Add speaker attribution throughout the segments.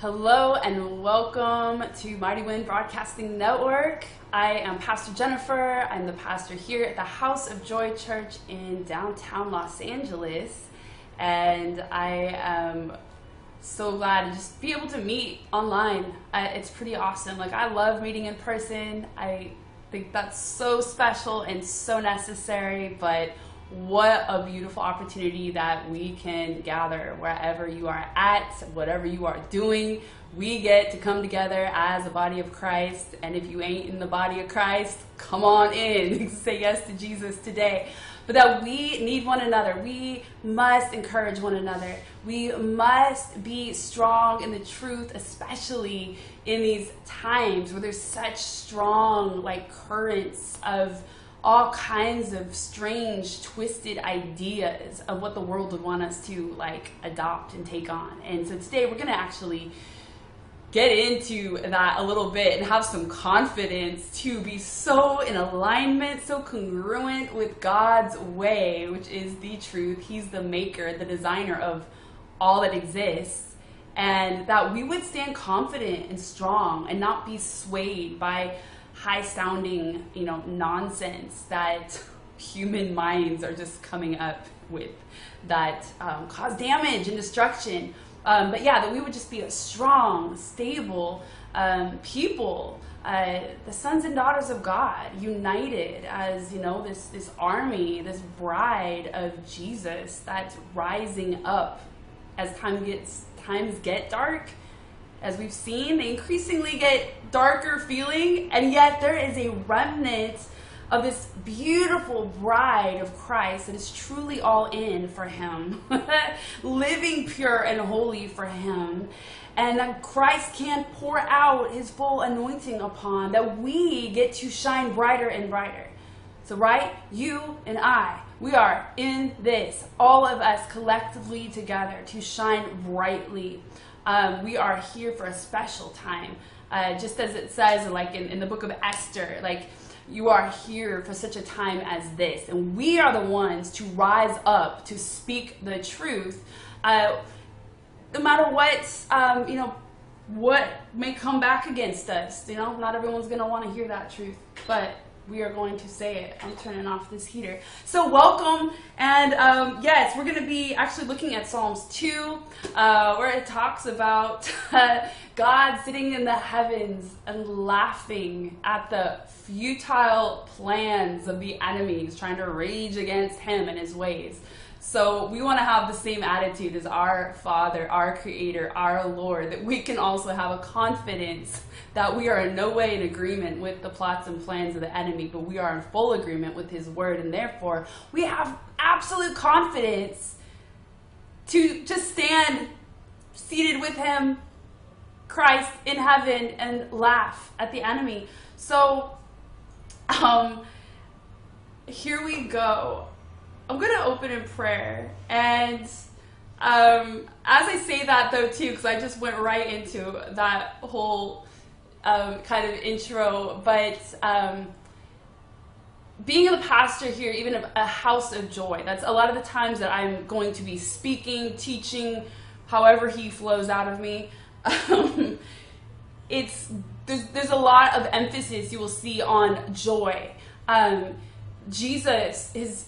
Speaker 1: Hello and welcome to Mighty Wind Broadcasting Network. I am Pastor Jennifer. I'm the pastor here at the House of Joy Church in downtown Los Angeles. And I am so glad to just be able to meet online. Uh, it's pretty awesome. Like, I love meeting in person. I think that's so special and so necessary, but what a beautiful opportunity that we can gather wherever you are at, whatever you are doing. We get to come together as a body of Christ. And if you ain't in the body of Christ, come on in. Say yes to Jesus today. But that we need one another. We must encourage one another. We must be strong in the truth, especially in these times where there's such strong like currents of all kinds of strange, twisted ideas of what the world would want us to like adopt and take on. And so today we're to actually get into that a little bit and have some confidence to be so in alignment, so congruent with God's way, which is the truth. He's the maker, the designer of all that exists. And that we would stand confident and strong and not be swayed by high sounding, you know, nonsense that human minds are just coming up with that um, cause damage and destruction. Um, but yeah, that we would just be a strong, stable um, people, uh, the sons and daughters of God, united as you know this this army, this bride of Jesus that's rising up as time gets times get dark as we've seen, they increasingly get darker feeling, and yet there is a remnant of this beautiful bride of Christ that is truly all in for Him, living pure and holy for Him. And that Christ can pour out His full anointing upon, that we get to shine brighter and brighter. So, right, you and I, we are in this, all of us collectively together to shine brightly. Um, we are here for a special time. Uh, just as it says, like in, in the book of Esther, like you are here for such a time as this. And we are the ones to rise up to speak the truth. Uh, no matter what, um, you know, what may come back against us. You know, not everyone's going to want to hear that truth. But we are going to say it. I'm turning off this heater. So, welcome. And um, yes, we're going to be actually looking at Psalms 2, uh, where it talks about uh, God sitting in the heavens and laughing at the futile plans of the enemies trying to rage against him and his ways. So we want to have the same attitude as our Father, our Creator, our Lord, that we can also have a confidence that we are in no way in agreement with the plots and plans of the enemy, but we are in full agreement with His Word, and therefore we have absolute confidence to just stand seated with Him, Christ, in heaven, and laugh at the enemy. So, um, here we go. I'm going to open in prayer. And um, as I say that, though, too, because I just went right into that whole um, kind of intro, but um, being the pastor here, even a house of joy, that's a lot of the times that I'm going to be speaking, teaching, however he flows out of me. It's there's, there's a lot of emphasis you will see on joy. Um, Jesus is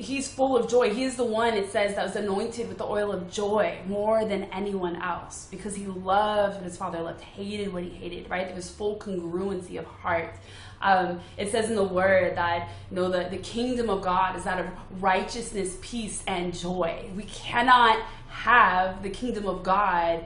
Speaker 1: he's full of joy. He is the one, it says, that was anointed with the oil of joy more than anyone else because he loved what his father loved, hated what he hated, right? There was full congruency of heart. Um, it says in the word that you know the, the kingdom of God is that of righteousness, peace, and joy. We cannot have the kingdom of God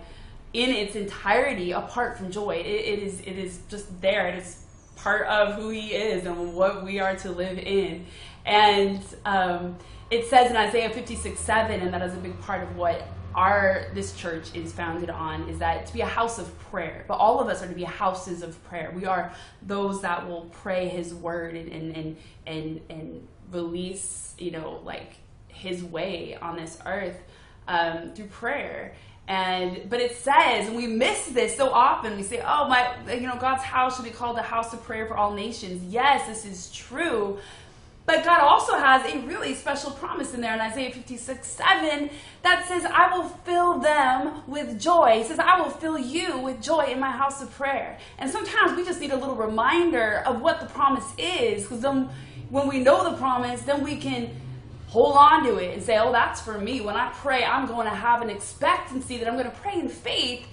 Speaker 1: in its entirety apart from joy. it, it is it is just there. It is part of who he is and what we are to live in. And um, it says in Isaiah 56 7, and that is a big part of what our this church is founded on is that to be a house of prayer. But all of us are to be houses of prayer. We are those that will pray his word and and and and, and release you know like his way on this earth um, through prayer. And but it says and we miss this so often we say oh my you know god's house should be called the house of prayer for all nations. Yes this is true But God also has a really special promise in there in Isaiah 56 7 that says, I will fill them with joy. He says, I will fill you with joy in my house of prayer. And sometimes we just need a little reminder of what the promise is, because then when we know the promise, then we can hold on to it and say, oh, that's for me. When I pray, I'm going to have an expectancy that I'm going to pray in faith.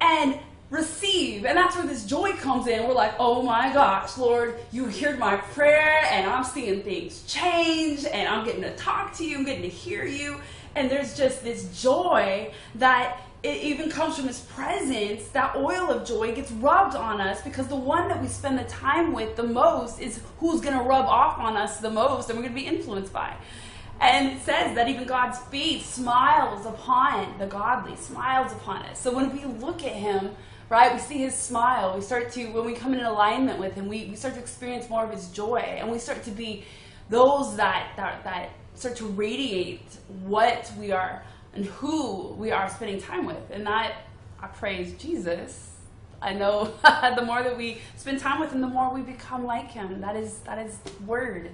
Speaker 1: And receive. And that's where this joy comes in. We're like, oh my gosh, Lord, you heard my prayer, and I'm seeing things change, and I'm getting to talk to you, I'm getting to hear you. And there's just this joy that it even comes from his presence. That oil of joy gets rubbed on us because the one that we spend the time with the most is who's going to rub off on us the most and we're going to be influenced by. And it says that even God's face smiles upon the godly, smiles upon us. So when we look at him, right? We see his smile. We start to, when we come in alignment with him, we, we start to experience more of his joy. And we start to be those that, that, that start to radiate what we are and who we are spending time with. And that, I praise Jesus. I know the more that we spend time with him, the more we become like him. That is, that is word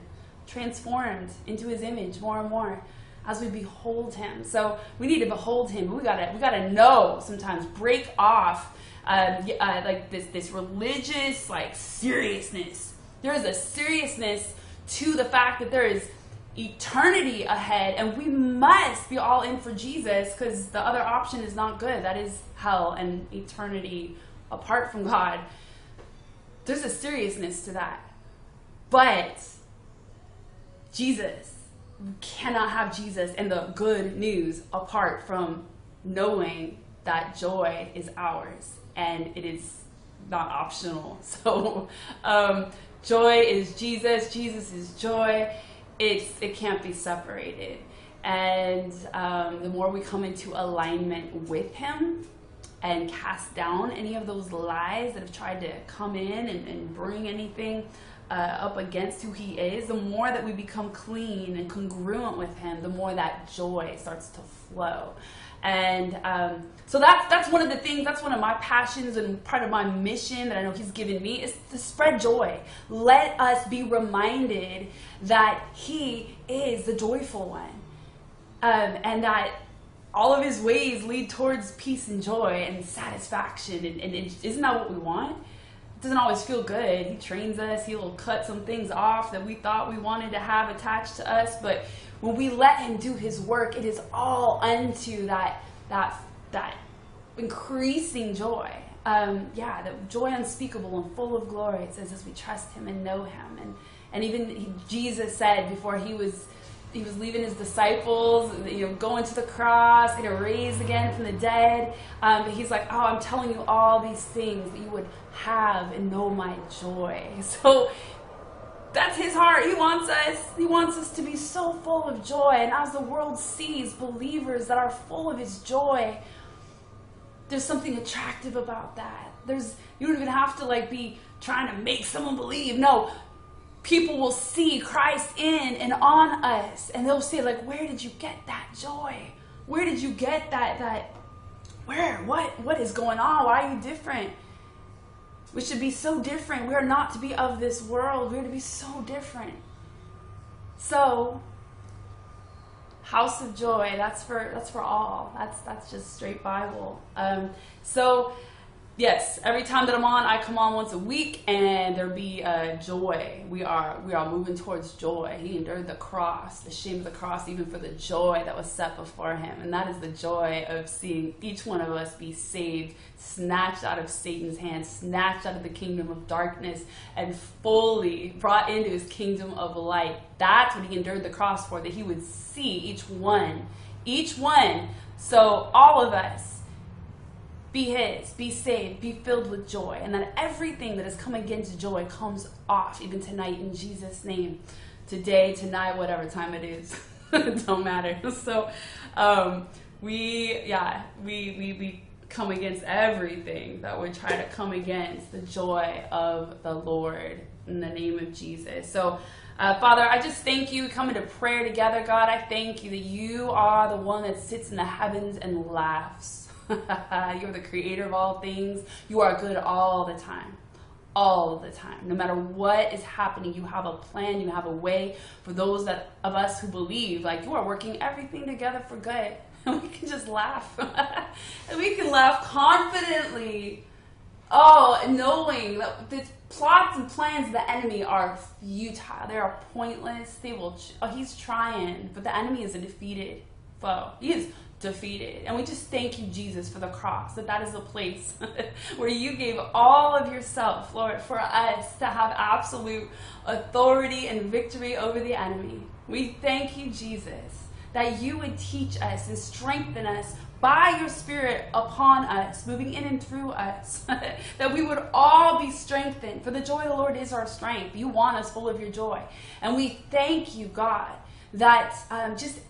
Speaker 1: transformed into his image more and more as we behold him. So we need to behold him. We gotta we gotta know sometimes break off um, uh, like this this religious like seriousness. There is a seriousness to the fact that there is eternity ahead, and we must be all in for Jesus because the other option is not good. That is hell and eternity apart from God. There's a seriousness to that, but Jesus we cannot have Jesus and the good news apart from knowing that joy is ours and it is not optional. So, um, joy is Jesus. Jesus is joy. It's it can't be separated. And um, the more we come into alignment with Him and cast down any of those lies that have tried to come in and, and bring anything uh, up against who He is, the more that we become clean and congruent with Him, the more that joy starts to flow. And um, so that's that's one of the things. That's one of my passions and part of my mission that I know He's given me is to spread joy. Let us be reminded that He is the joyful one, um, and that all of His ways lead towards peace and joy and satisfaction. And, and, and isn't that what we want? It doesn't always feel good. He trains us. He'll cut some things off that we thought we wanted to have attached to us, but when we let him do his work, it is all unto that that that increasing joy. Um, yeah, that joy unspeakable and full of glory. It says as we trust him and know him, and and even Jesus said before he was he was leaving his disciples, you know, going to the cross, going to raise again from the dead. Um, he's like, oh, I'm telling you all these things that you would have and know my joy. So that's his heart. He wants us. He wants us to be so full of joy. And as the world sees believers that are full of his joy, there's something attractive about that. There's you don't even have to like be trying to make someone believe. No. People will see Christ in and on us and they'll say like, "Where did you get that joy? Where did you get that that where? What what is going on? Why are you different?" We should be so different. We are not to be of this world. We are to be so different. So, house of joy. That's for that's for all. That's that's just straight Bible. Um, so Yes, every time that I'm on, I come on once a week, and there be uh, joy. We are we are moving towards joy. He endured the cross, the shame of the cross, even for the joy that was set before him, and that is the joy of seeing each one of us be saved, snatched out of Satan's hand, snatched out of the kingdom of darkness, and fully brought into his kingdom of light. That's what he endured the cross for, that he would see each one, each one. So all of us be His, be saved, be filled with joy, and that everything that has come against joy comes off even tonight in Jesus' name. Today, tonight, whatever time it is, it don't matter. So, um, we, yeah, we, we, we come against everything that would try to come against the joy of the Lord in the name of Jesus. So, uh, Father, I just thank you. coming to prayer together, God. I thank you that you are the one that sits in the heavens and laughs. You're the creator of all things. You are good all the time. all the time. No matter what is happening, you have a plan, you have a way for those that of us who believe, like you are working everything together for good. And we can just laugh. and we can laugh confidently. Oh, knowing that the plots and plans of the enemy are futile. They are pointless. They will. Ch- oh, he's trying, but the enemy is a defeated foe. He is defeated. And we just thank you, Jesus, for the cross, that that is a place where you gave all of yourself, Lord, for us to have absolute authority and victory over the enemy. We thank you, Jesus, that you would teach us and strengthen us by your Spirit upon us, moving in and through us, that we would all be strengthened. For the joy of the Lord is our strength. You want us full of your joy. And we thank you, God, that um, just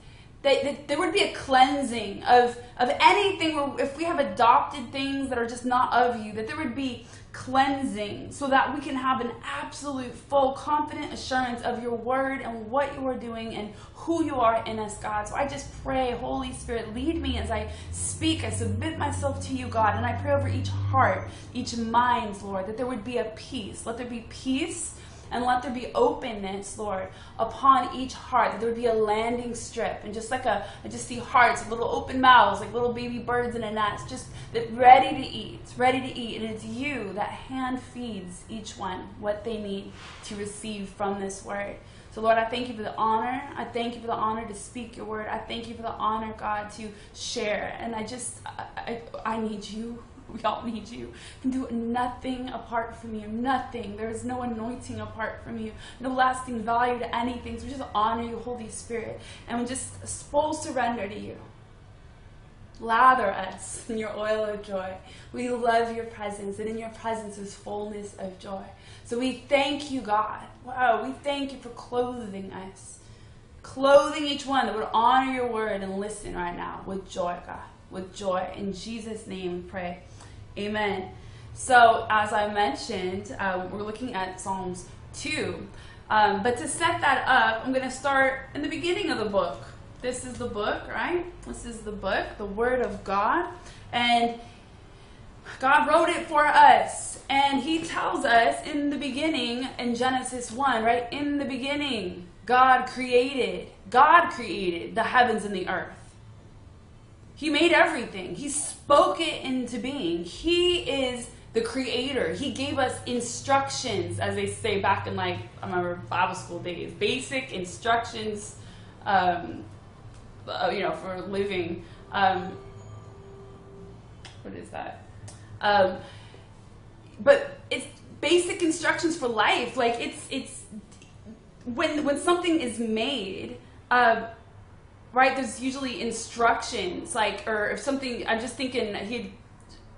Speaker 1: that, that, there would be a cleansing of, of anything if we have adopted things that are just not of you, that there would be cleansing so that we can have an absolute, full, confident assurance of your word and what you are doing and who you are in us, God. So I just pray, Holy Spirit, lead me as I speak. I submit myself to you, God, and I pray over each heart, each mind, Lord, that there would be a peace. Let there be peace and let there be openness, Lord, upon each heart, that there would be a landing strip. And just like a, I just see hearts, little open mouths, like little baby birds in a nest, just that ready to eat, ready to eat. And it's you that hand feeds each one what they need to receive from this word. So, Lord, I thank you for the honor. I thank you for the honor to speak your word. I thank you for the honor, God, to share. And I just, I, I, I need you. We all need you. You can do nothing apart from you. Nothing. There is no anointing apart from you. No lasting value to anything. So we just honor you, Holy Spirit. And we just full surrender to you. Lather us in your oil of joy. We love your presence, and in your presence is fullness of joy. So we thank you, God. Wow, we thank you for clothing us. Clothing each one that would honor your word and listen right now with joy, God. With joy. In Jesus' name we pray. Amen. So, as I mentioned, uh, we're looking at Psalms 2. Um, but to set that up, I'm going to start in the beginning of the book. This is the book, right? This is the book, the Word of God. And God wrote it for us. And He tells us in the beginning, in Genesis 1, right? In the beginning, God created, God created the heavens and the earth. He made everything. He spoke it into being. He is the creator. He gave us instructions, as they say back in like I remember Bible school days, basic instructions, um, uh, you know, for living. Um, what is that? Um, but it's basic instructions for life. Like it's it's when when something is made. Uh, right there's usually instructions like or if something i'm just thinking he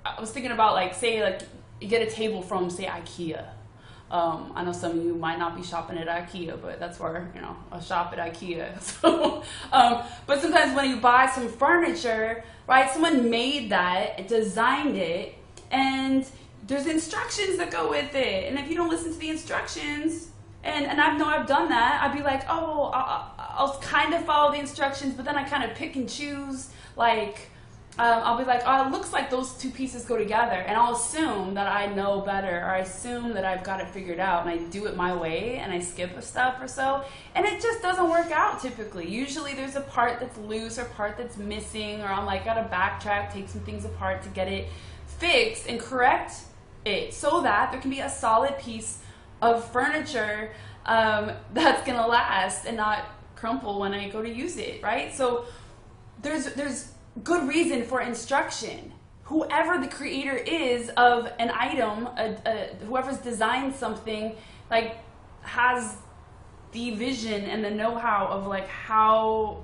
Speaker 1: i was thinking about like say like you get a table from say ikea um, I know some of you might not be shopping at IKEA, but that's where you know I shop at IKEA. So, um, but sometimes when you buy some furniture, right? Someone made that, designed it, and there's instructions that go with it. And if you don't listen to the instructions, and and I know I've done that. I'd be like, oh, I'll, I'll kind of follow the instructions, but then I kind of pick and choose. Like, um, I'll be like, oh, it looks like those two pieces go together, and I'll assume that I know better, or I assume that I've got it figured out, and I do it my way, and I skip a step or so, and it just doesn't work out typically. Usually, there's a part that's loose or part that's missing, or I'm like, gotta backtrack, take some things apart to get it fixed and correct it, so that there can be a solid piece of furniture um, that's gonna last and not crumple when I go to use it, right? So there's there's good reason for instruction. Whoever the creator is of an item, a, a, whoever's designed something, like has the vision and the know-how of like how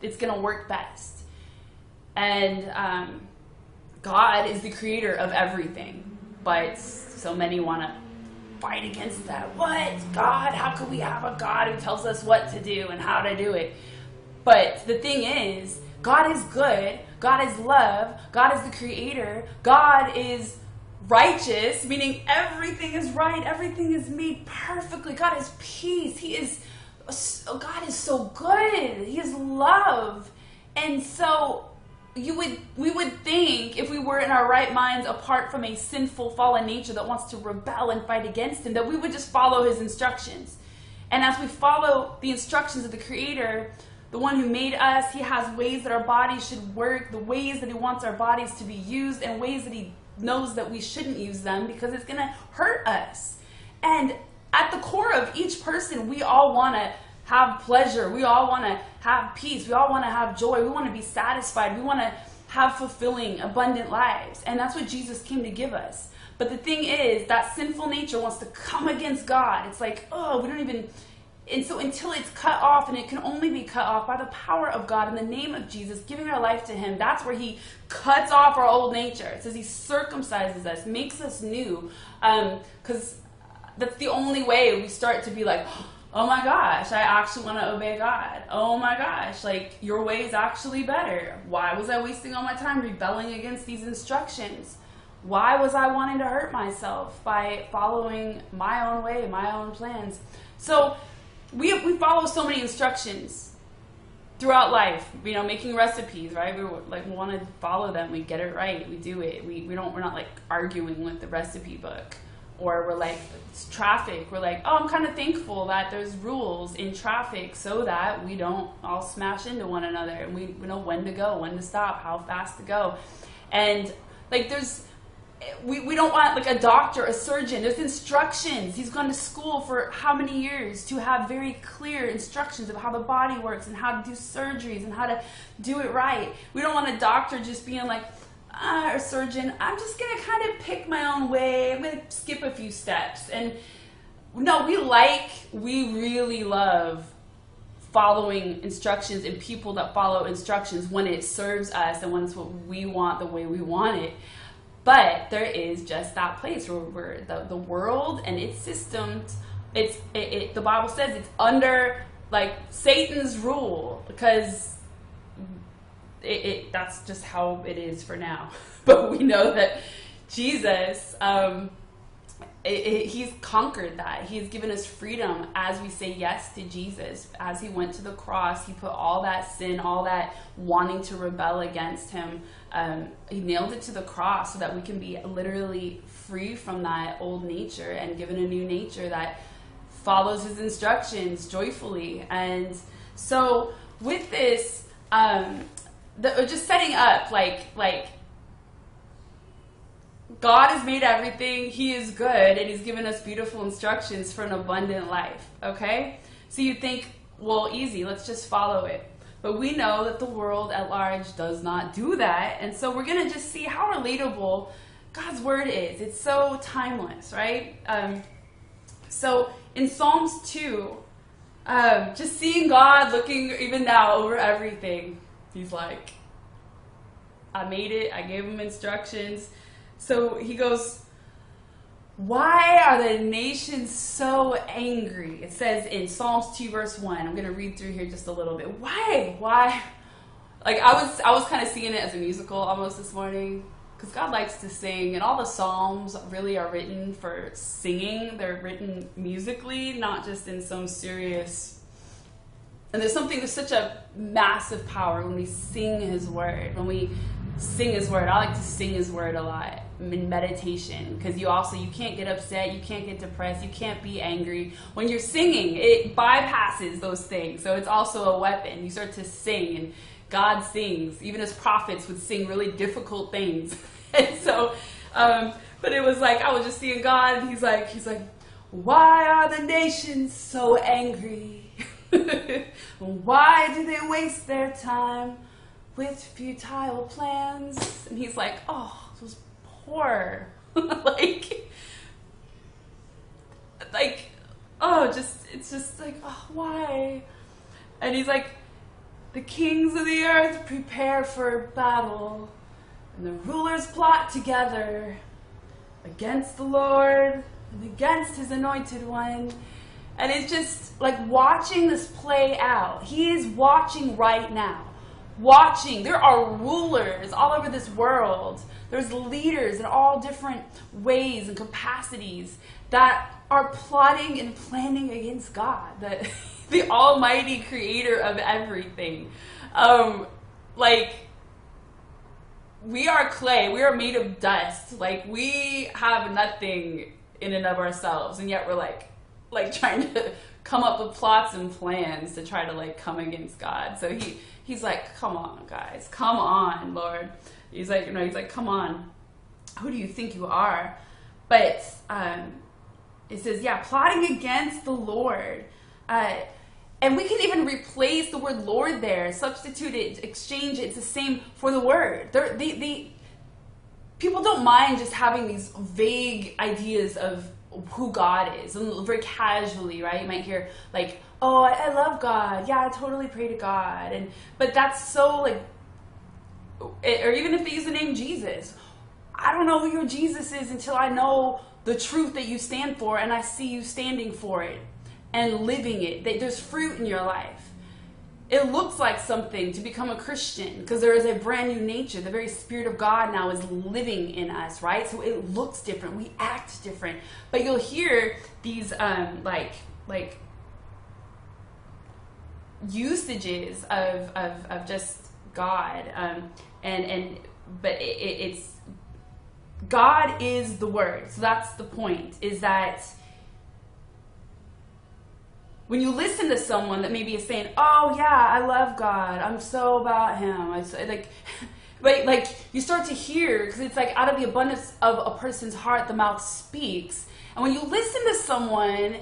Speaker 1: it's gonna work best. And um, God is the creator of everything, but so many want to fight against that. What? God? How could we have a God who tells us what to do and how to do it? But the thing is, God is good. God is love. God is the creator. God is righteous, meaning everything is right. Everything is made perfectly. God is peace. He is, God is so good. He is love. And so you would we would think if we were in our right minds apart from a sinful fallen nature that wants to rebel and fight against him that we would just follow his instructions. And as we follow the instructions of the creator the one who made us he has ways that our bodies should work the ways that he wants our bodies to be used and ways that he knows that we shouldn't use them because it's going to hurt us. And at the core of each person we all want to have pleasure. We all want to have peace. We all want to have joy. We want to be satisfied. We want to have fulfilling, abundant lives. And that's what Jesus came to give us. But the thing is, that sinful nature wants to come against God. It's like, oh, we don't even. And so until it's cut off, and it can only be cut off by the power of God in the name of Jesus, giving our life to Him, that's where He cuts off our old nature. It says He circumcises us, makes us new. Because um, that's the only way we start to be like, oh my gosh, I actually want to obey God. Oh my gosh, like your way is actually better. Why was I wasting all my time rebelling against these instructions? Why was I wanting to hurt myself by following my own way, my own plans? So we, we follow so many instructions throughout life, you know, making recipes, right? We like want to follow them. We get it right. We do it. We, we don't, we're not like arguing with the recipe book or we're like traffic we're like oh i'm kind of thankful that there's rules in traffic so that we don't all smash into one another and we, we know when to go when to stop how fast to go. And like there's we, we don't want like a doctor a surgeon there's instructions. He's gone to school for how many years to have very clear instructions of how the body works and how to do surgeries and how to do it right. We don't want a doctor just being like uh, or surgeon, I'm just going to kind of pick my own way. I'm going to skip a few steps. And no, we like, we really love following instructions and people that follow instructions when it serves us and when it's what we want the way we want it. But there is just that place where, the, the world and its systems, it's it, it, the Bible says it's under like Satan's rule because it, it, that's just how it is for now. but we know that Jesus, um, it, he's conquered that. He's given us freedom as we say yes to Jesus. As he went to the cross, he put all that sin, all that wanting to rebel against him, um, he nailed it to the cross so that we can be literally free from that old nature and given a new nature that follows his instructions joyfully. And so, with this, um, the, just setting up like like God has made everything. He is good, and He's given us beautiful instructions for an abundant life. Okay, so you think, well, easy. Let's just follow it. But we know that the world at large does not do that, and so we're gonna just see how relatable God's word is. It's so timeless, right? Um, so in Psalms two, um, just seeing God looking even now over everything He's like, I made it. I gave him instructions. So he goes, Why are the nations so angry? It says in Psalms 2, verse 1. I'm going to read through here just a little bit. Why? Why? Like, I was, I was kind of seeing it as a musical almost this morning because God likes to sing, and all the Psalms really are written for singing. They're written musically, not just in some serious and there's something, there's such a massive power when we sing His word, when we sing His word. I like to sing His word a lot in meditation because you also you can't get upset, you can't get depressed, you can't be angry. When you're singing, it bypasses those things. So it's also a weapon. You start to sing, and God sings. Even as prophets would sing really difficult things. and so, um, but it was like I was just seeing God, and He's like, He's like, why are the nations so angry? Why do they waste their time with futile plans? And he's like, oh, those poor, like, like, oh, just, it's just like, oh, why? And he's like, the kings of the earth prepare for battle, and the rulers plot together against the Lord and against his anointed one. And it's just like watching this play out. He is watching right now. Watching. There are rulers all over this world. There's leaders in all different ways and capacities that are plotting and planning against God, the, the almighty creator of everything. Um, like, we are clay. We are made of dust. Like we have nothing in and of ourselves, and yet we're like, like trying to come up with plots and plans to try to like come against God. So he he's like, come on, guys, come on, Lord. He's like, you know, he's like, come on. Who do you think you are? But um, it says, yeah, plotting against the Lord. Uh, and we can even replace the word Lord there, substitute it, exchange it. It's the same for the word. They're, they, they, people don't mind just having these vague ideas of who God is, and very casually, right? You might hear like, "Oh, I, I love God. Yeah, I totally pray to God," and but that's so like, or even if they use the name Jesus, I don't know who your Jesus is until I know the truth that you stand for, and I see you standing for it and living it. That there's fruit in your life. It looks like something to become a Christian because there is a brand new nature. The very Spirit of God now is living in us, right? So it looks different. We act different. But you'll hear these um, like like usages of, of, of just God. Um, and and but it, it's God is the word. So that's the point. Is that when you listen to someone that maybe is saying, "Oh yeah, I love God. I'm so about Him," I like, but like you start to hear because it's like out of the abundance of a person's heart, the mouth speaks. And when you listen to someone,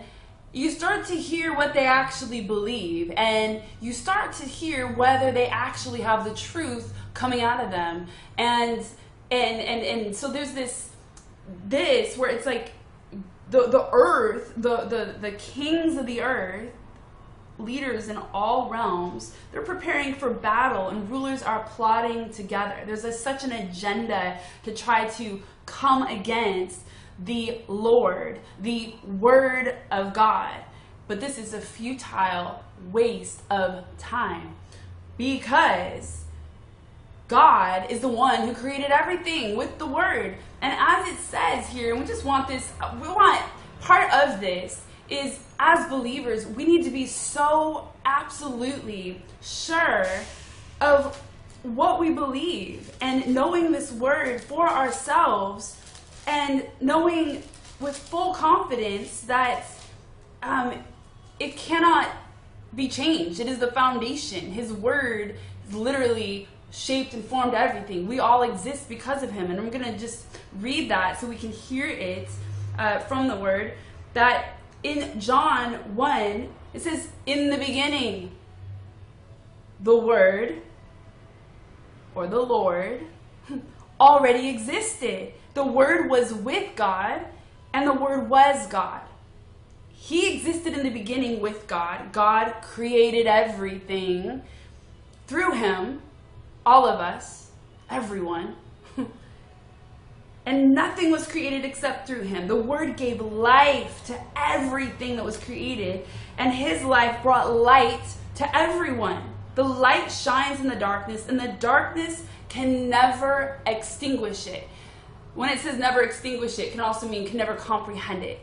Speaker 1: you start to hear what they actually believe, and you start to hear whether they actually have the truth coming out of them. And and and and so there's this this where it's like the, the earth, the, the, the kings of the earth, leaders in all realms, they're preparing for battle and rulers are plotting together. There's a, such an agenda to try to come against the Lord, the Word of God. But this is a futile waste of time because God is the one who created everything with the Word. And as it says here, and we just want this, we want part of this is as believers, we need to be so absolutely sure of what we believe and knowing this word for ourselves and knowing with full confidence that um, it cannot be changed. It is the foundation. His word is literally shaped and formed everything. We all exist because of him. And I'm going to just read that so we can hear it uh, from the word. That in John 1, it says, In the beginning, the word or the Lord already existed. The word was with God, and the word was God. He existed in the beginning with God. God created everything through him all of us, everyone. and nothing was created except through him. The Word gave life to everything that was created, and his life brought light to everyone. The light shines in the darkness, and the darkness can never extinguish it. When it says never extinguish it, it can also mean can never comprehend it.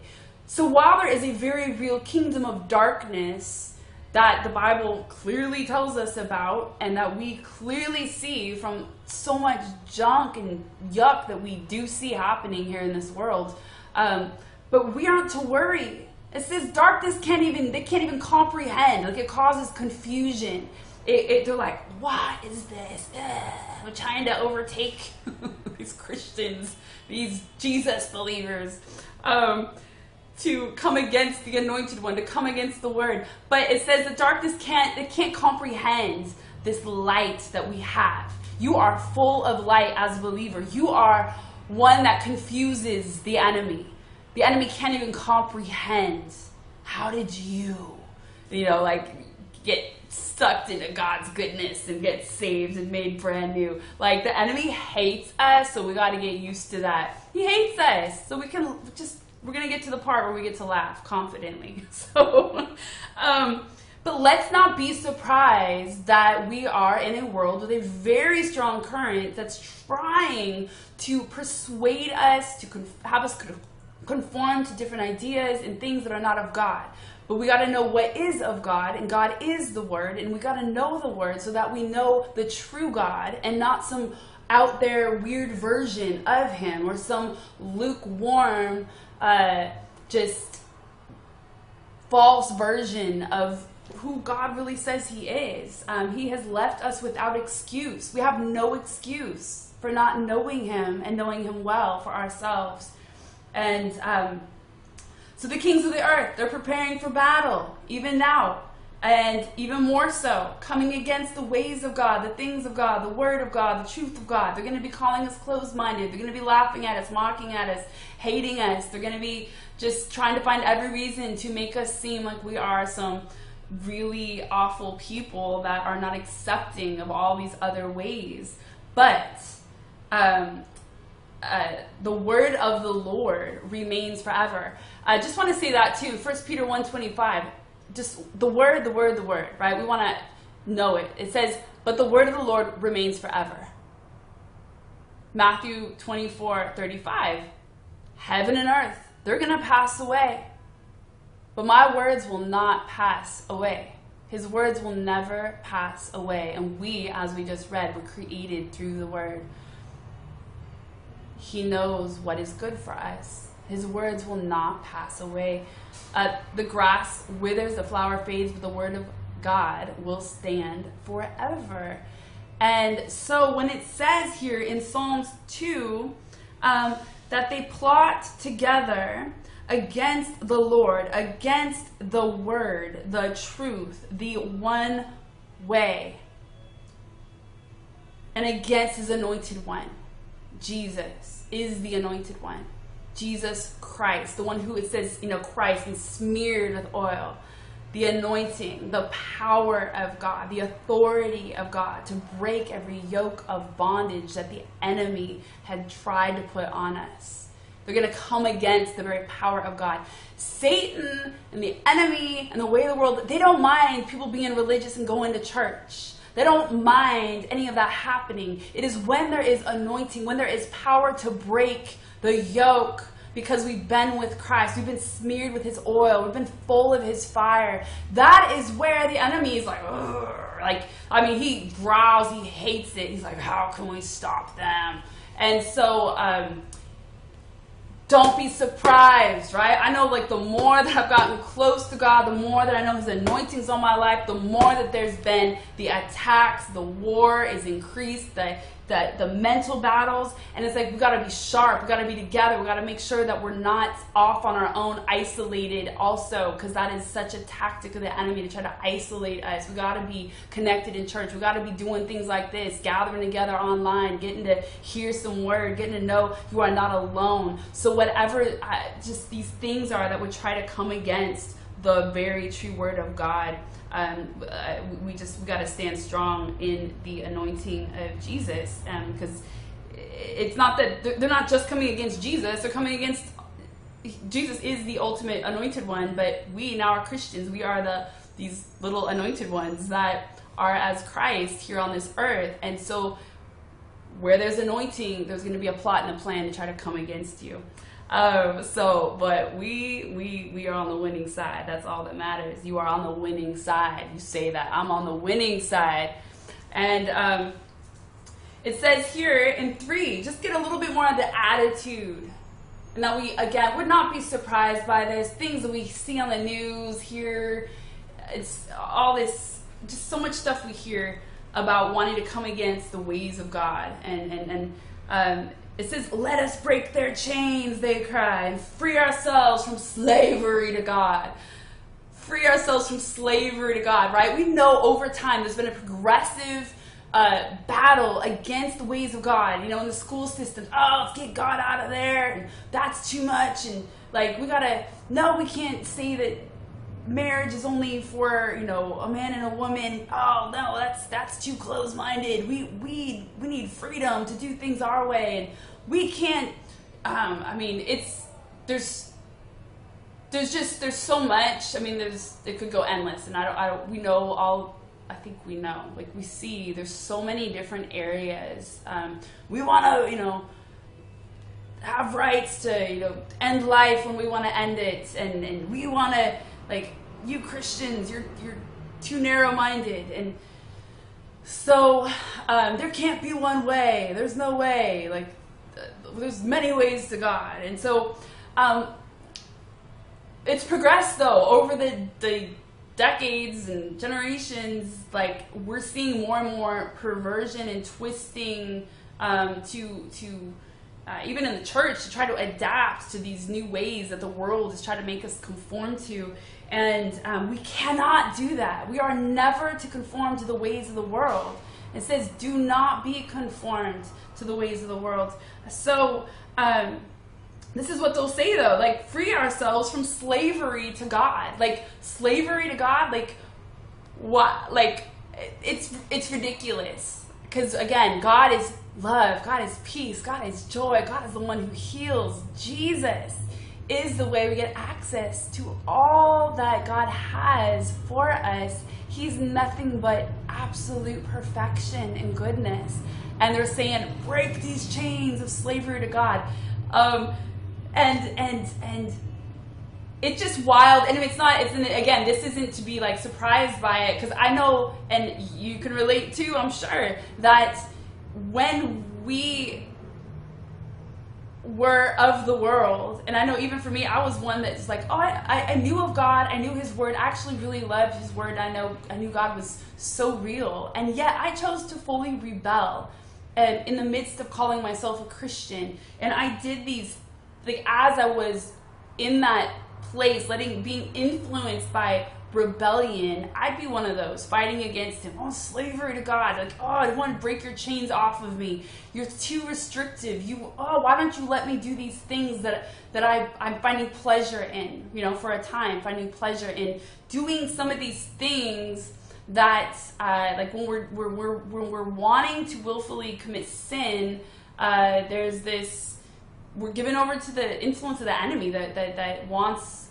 Speaker 1: So while there is a very real kingdom of darkness, that the Bible clearly tells us about and that we clearly see from so much junk and yuck that we do see happening here in this world. Um, but we aren't to worry. It says darkness can't even, they can't even comprehend. Like it causes confusion. It, it, they're like, what is this? Ugh. We're trying to overtake these Christians, these Jesus believers. Um, to come against the anointed one, to come against the word. But it says the darkness can't it can't comprehend this light that we have. You are full of light as a believer. You are one that confuses the enemy. The enemy can't even comprehend. How did you, you know, like get sucked into God's goodness and get saved and made brand new? Like the enemy hates us, so we got to get used to that. He hates us, so we can just we're gonna get to the part where we get to laugh confidently. So, um, but let's not be surprised that we are in a world with a very strong current that's trying to persuade us to conf- have us conform to different ideas and things that are not of God. But we got to know what is of God, and God is the Word, and we got to know the Word so that we know the true God and not some out there weird version of him or some lukewarm, uh, just false version of who God really says He is. Um, he has left us without excuse. We have no excuse for not knowing Him and knowing Him well for ourselves. And um, so the kings of the earth, they're preparing for battle, even now. And even more so, coming against the ways of God, the things of God, the word of God, the truth of God. They're going to be calling us closed minded. They're going to be laughing at us, mocking at us, hating us. They're going to be just trying to find every reason to make us seem like we are some really awful people that are not accepting of all these other ways. But um, uh, the word of the Lord remains forever. I just want to say that too. First Peter 125. Just the word, the word, the word, right? We want to know it. It says, but the word of the Lord remains forever. Matthew 24, 35. Heaven and earth, they're going to pass away but my words will not pass away. His words will never pass away. And we, as we just read, were created through the word. He knows what is good for us. His words will not pass away. Uh, the grass withers, the flower fades, but the word of God will stand forever. And so when it says here in Psalms 2 um, that they plot together, against the Lord, against the word, the truth, the one way, and against his anointed one. Jesus is the anointed one. Jesus Christ, the one who it says, you know, Christ and smeared with oil. The anointing, the power of God, the authority of God to break every yoke of bondage that the enemy had tried to put on us. They're going to come against the very power of God. Satan and the enemy and the way of the world, they don't mind people being religious and going to church. They don't mind any of that happening. It is when there is anointing, when there is power to break the yoke because we've been with Christ, we've been smeared with his oil, we've been full of his fire. That is where the enemy is like, like, I mean, he growls, he hates it. He's like, how can we stop them? And so, um, don't be surprised, right? I know like the more that I've gotten close to God, the more that I know his anointings on my life, the more that there's been the attacks, the war is increased, the the, the mental battles. And it's like we got to be sharp. We got to be together. We got to make sure that we're not off on our own, isolated also, because that is such a tactic of the enemy to try to isolate us. We got to be connected in church. We got to be doing things like this, gathering together online, getting to hear some word, getting to know you are not alone. So, whatever uh, just these things are that would try to come against the very true word of God um, we just got to stand strong in the anointing of Jesus because um, it's not that they're not just coming against Jesus they're coming against Jesus is the ultimate anointed one but we now are Christians. We are the these little anointed ones that are as Christ here on this earth. And so where there's anointing there's going to be a plot and a plan to try to come against you um, so, but we we we are on the winning side. That's all that matters. You are on the winning side. You say that I'm on the winning side, and um, it says here in three. Just get a little bit more of the attitude. And that we again would not be surprised by this things that we see on the news here. It's all this, just so much stuff we hear about wanting to come against the ways of God and and and. Um, it says, Let us break their chains, they cry, and free ourselves from slavery to God. Free ourselves from slavery to God, right? We know over time there's been a progressive uh, battle against the ways of God. You know, in the school system, oh, let's get God out of there, and that's too much. And like, we gotta, no, we can't say that marriage is only for you know a man and a woman. Oh no that's that's too close-minded we we we need freedom to do things our way and we can't um, i mean it's there's there's just there's so much. I mean there's it could go endless and i don't, I don't we know all i think we know. Like we see there's so many different areas. Um, we want to you know have rights to you know end life when we want to end it and and we want to like you Christians, you're you're too narrow-minded and so um, there can't be one way. There's no way. Like there's many ways to God, and so um, it's progressed though over the the decades and generations. Like we're seeing more and more perversion and twisting um, to to uh, even in the church to try to adapt to these new ways that the world is trying to make us conform to. And um, we cannot do that. We are never to conform to the ways of the world. It says, do not be conformed to the ways of the world. So, um, this is what they'll say though like, free ourselves from slavery to God. Like, slavery to God, like, what? Like, it's, it's ridiculous. Because again, God is love, God is peace, God is joy, God is the one who heals. Jesus is the way we get access to all that God has for us. He's nothing but absolute perfection and goodness. And they're saying, break these chains of slavery to God. Um, and and and it's just wild and it's not it's an, again this isn't to be like surprised by it because i know and you can relate too i'm sure that when we were of the world. And i know even for me i was one that's like oh I, I knew of god. I knew his word. I actually really loved his word. I know i knew god was so real. And yet i chose to fully rebel and in the midst of calling myself a christian. And i did these like as i was in that place letting being influenced by rebellion, I'd be one of those fighting against him. Oh, slavery to God. Like, oh, I want to break your chains off of me. You're too restrictive. You, oh, why don't you let me do these things that that I I'm finding pleasure in? You know, for a time, finding pleasure in doing some of these things that, uh, like when we're we're we're when we're wanting to willfully commit sin. Uh, there's this. We're given over to the influence of the enemy that, that, that wants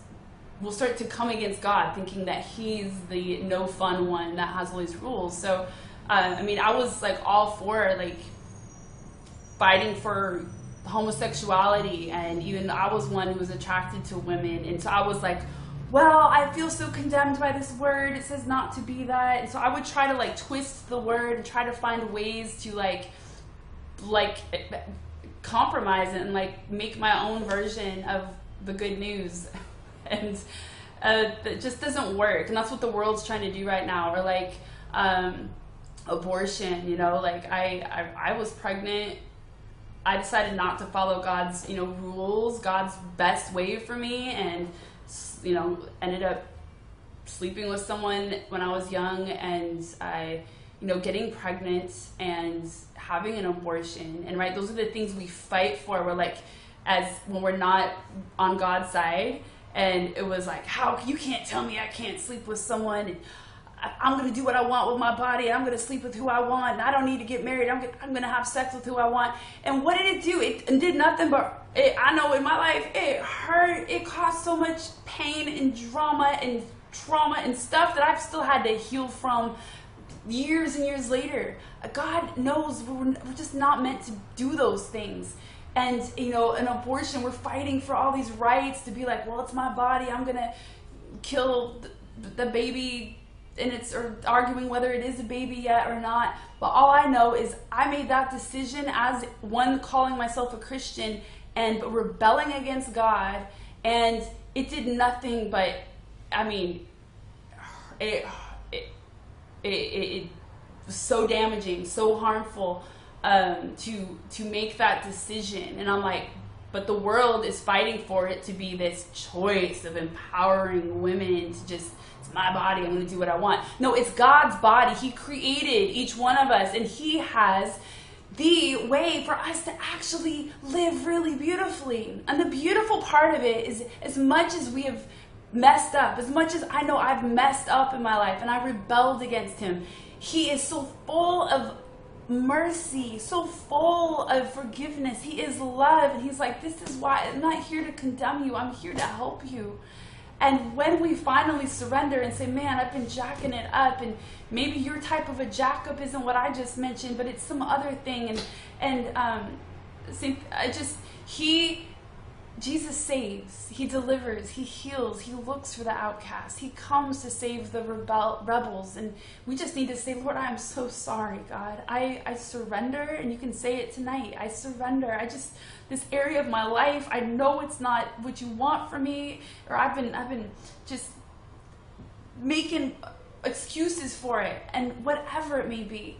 Speaker 1: will start to come against God, thinking that He's the no fun one that has all these rules. So, uh, I mean, I was like all for like fighting for homosexuality, and even I was one who was attracted to women, and so I was like. Well, I feel so condemned by this word. It says not to be that. And so I would try to like twist the word and try to find ways to like like compromise it and like make my own version of the good news and uh, it just doesn't work. And that's what the world's trying to do right now. Or like um, abortion, you know, like I, I, I was pregnant. I decided not to follow God's, you know, rules, God's best way for me, and you know, ended up sleeping with someone when I was young, and I, you know, getting pregnant and having an abortion, and right, those are the things we fight for. We're like, as when we're not on God's side, and it was like, how you can't tell me I can't sleep with someone. And I'm gonna do what I want with my body. I'm gonna sleep with who I want. And I don't need to get married. I'm gonna, I'm gonna have sex with who I want. And what did it do? It did nothing but it, I know in my life it hurt. It caused so much pain and drama and trauma and stuff that I've still had to heal from years and years later. God knows we're, we're just not meant to do those things and you know an abortion we're fighting for all these rights to be like well it's my body i'm gonna kill the, baby and it's or arguing whether it is a baby yet or not. But all i know is i made that decision as one calling myself a christian and rebelling against god and it did nothing but i mean it it, it, it was so damaging so harmful um, to to make that decision. And I'm like, but the world is fighting for it to be this choice of empowering women to just it's my body i'm going to do what i want. No it's god's body. He created each one of us and he has the way for us to actually live really beautifully. And the beautiful part of it is as much as we have messed up as much as i know i've messed up in my life and i rebelled against him he is so full of mercy, so full of forgiveness. He is love. And he's like, This is why I'm not here to condemn you, I'm here to help you. And when we finally surrender and say, Man, I've been jacking it up, and maybe your type of a jack up isn't what I just mentioned, but it's some other thing. And, and, um, I just, he, Jesus saves, He delivers, He heals, He looks for the outcast, He comes to save the rebel- rebels. And we just need to say, Lord, I am so sorry, God. I, I surrender, and you can say it tonight. I surrender. I just, this area of my life, I know it's not what you want for me, or I've been, I've been just making excuses for it, and whatever it may be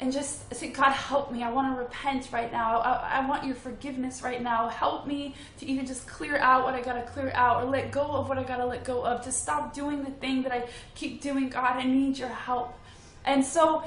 Speaker 1: and just say, God, help me. I want to repent right now. I, I, want your forgiveness right now. Help me to even just clear out what I got to clear out or let go of what I got to let go of, to stop doing the thing that I keep doing. God, I need your help. And so,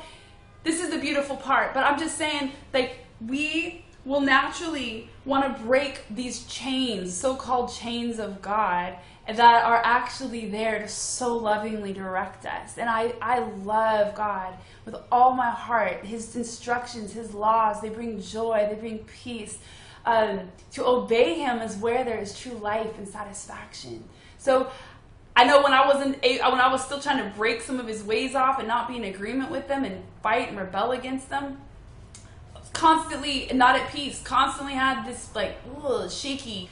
Speaker 1: this is the beautiful part. But I'm just saying, like, we will naturally want to break these chains, so called chains of God, that are actually there to so lovingly direct us. And I, I love God with all my heart. His instructions, His laws, they bring joy, they bring peace. Um, to obey Him is where there is true life and satisfaction. So I know when I wasn't when I was still trying to break some of His ways off and not be in agreement with them and fight and rebel against them, constantly not at peace. Constantly had this like ugh, shaky,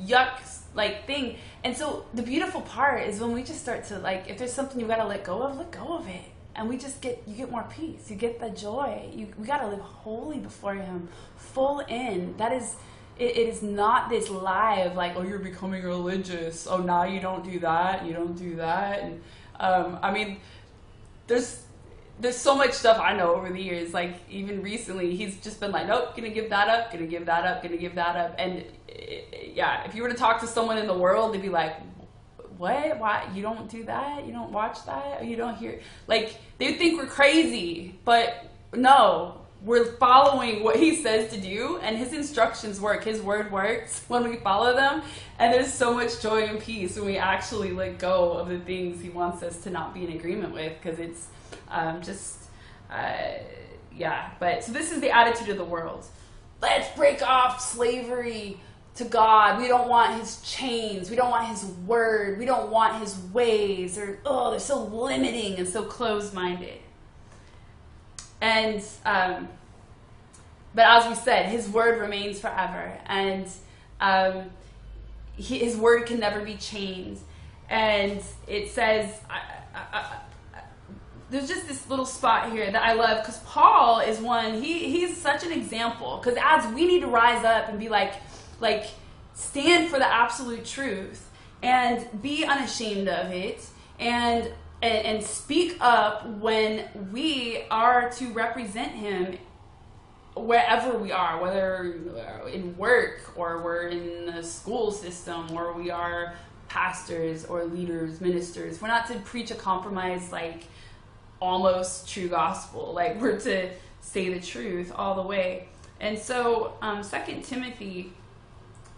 Speaker 1: yuck like thing. And so the beautiful part is when we just start to like, if there's something you gotta let go of, let go of it. And we just get you get more peace. You get the joy. You we got to live holy before him full in. That is it, it is not this lie of like oh you're becoming religious. Oh now you don't do that. You don't do that. And um, i mean there's there's so much stuff I know over the years. Like even recently, he's just been like, "Nope, gonna give that up, gonna give that up, gonna give that up." And yeah, if you were to talk to someone in the world, they'd be like, what? Why you don't do that? You don't watch that? You don't hear? Like they think we're crazy, but no, we're following what he says to do, and his instructions work. His word works when we follow them, and there's so much joy and peace when we actually let go of the things he wants us to not be in agreement with, because it's um, just. Uh, yeah, but so this is the attitude of the world. Let's break off slavery to God. We don't want his chains. We don't want his word. We don't want his ways. Or oh, they're so limiting and so closed-minded. And um, but as we said, his word remains forever, and um, he, his word can never be changed. And it says. I, I, I, there's just this little spot here that I love because Paul is one. He he's such an example because as we need to rise up and be like, like stand for the absolute truth and be unashamed of it and and, and speak up when we are to represent him wherever we are, whether in work or we're in the school system or we are pastors or leaders, ministers. We're not to preach a compromise like almost true gospel. Like we're to say the truth all the way. And so, um, Second Timothy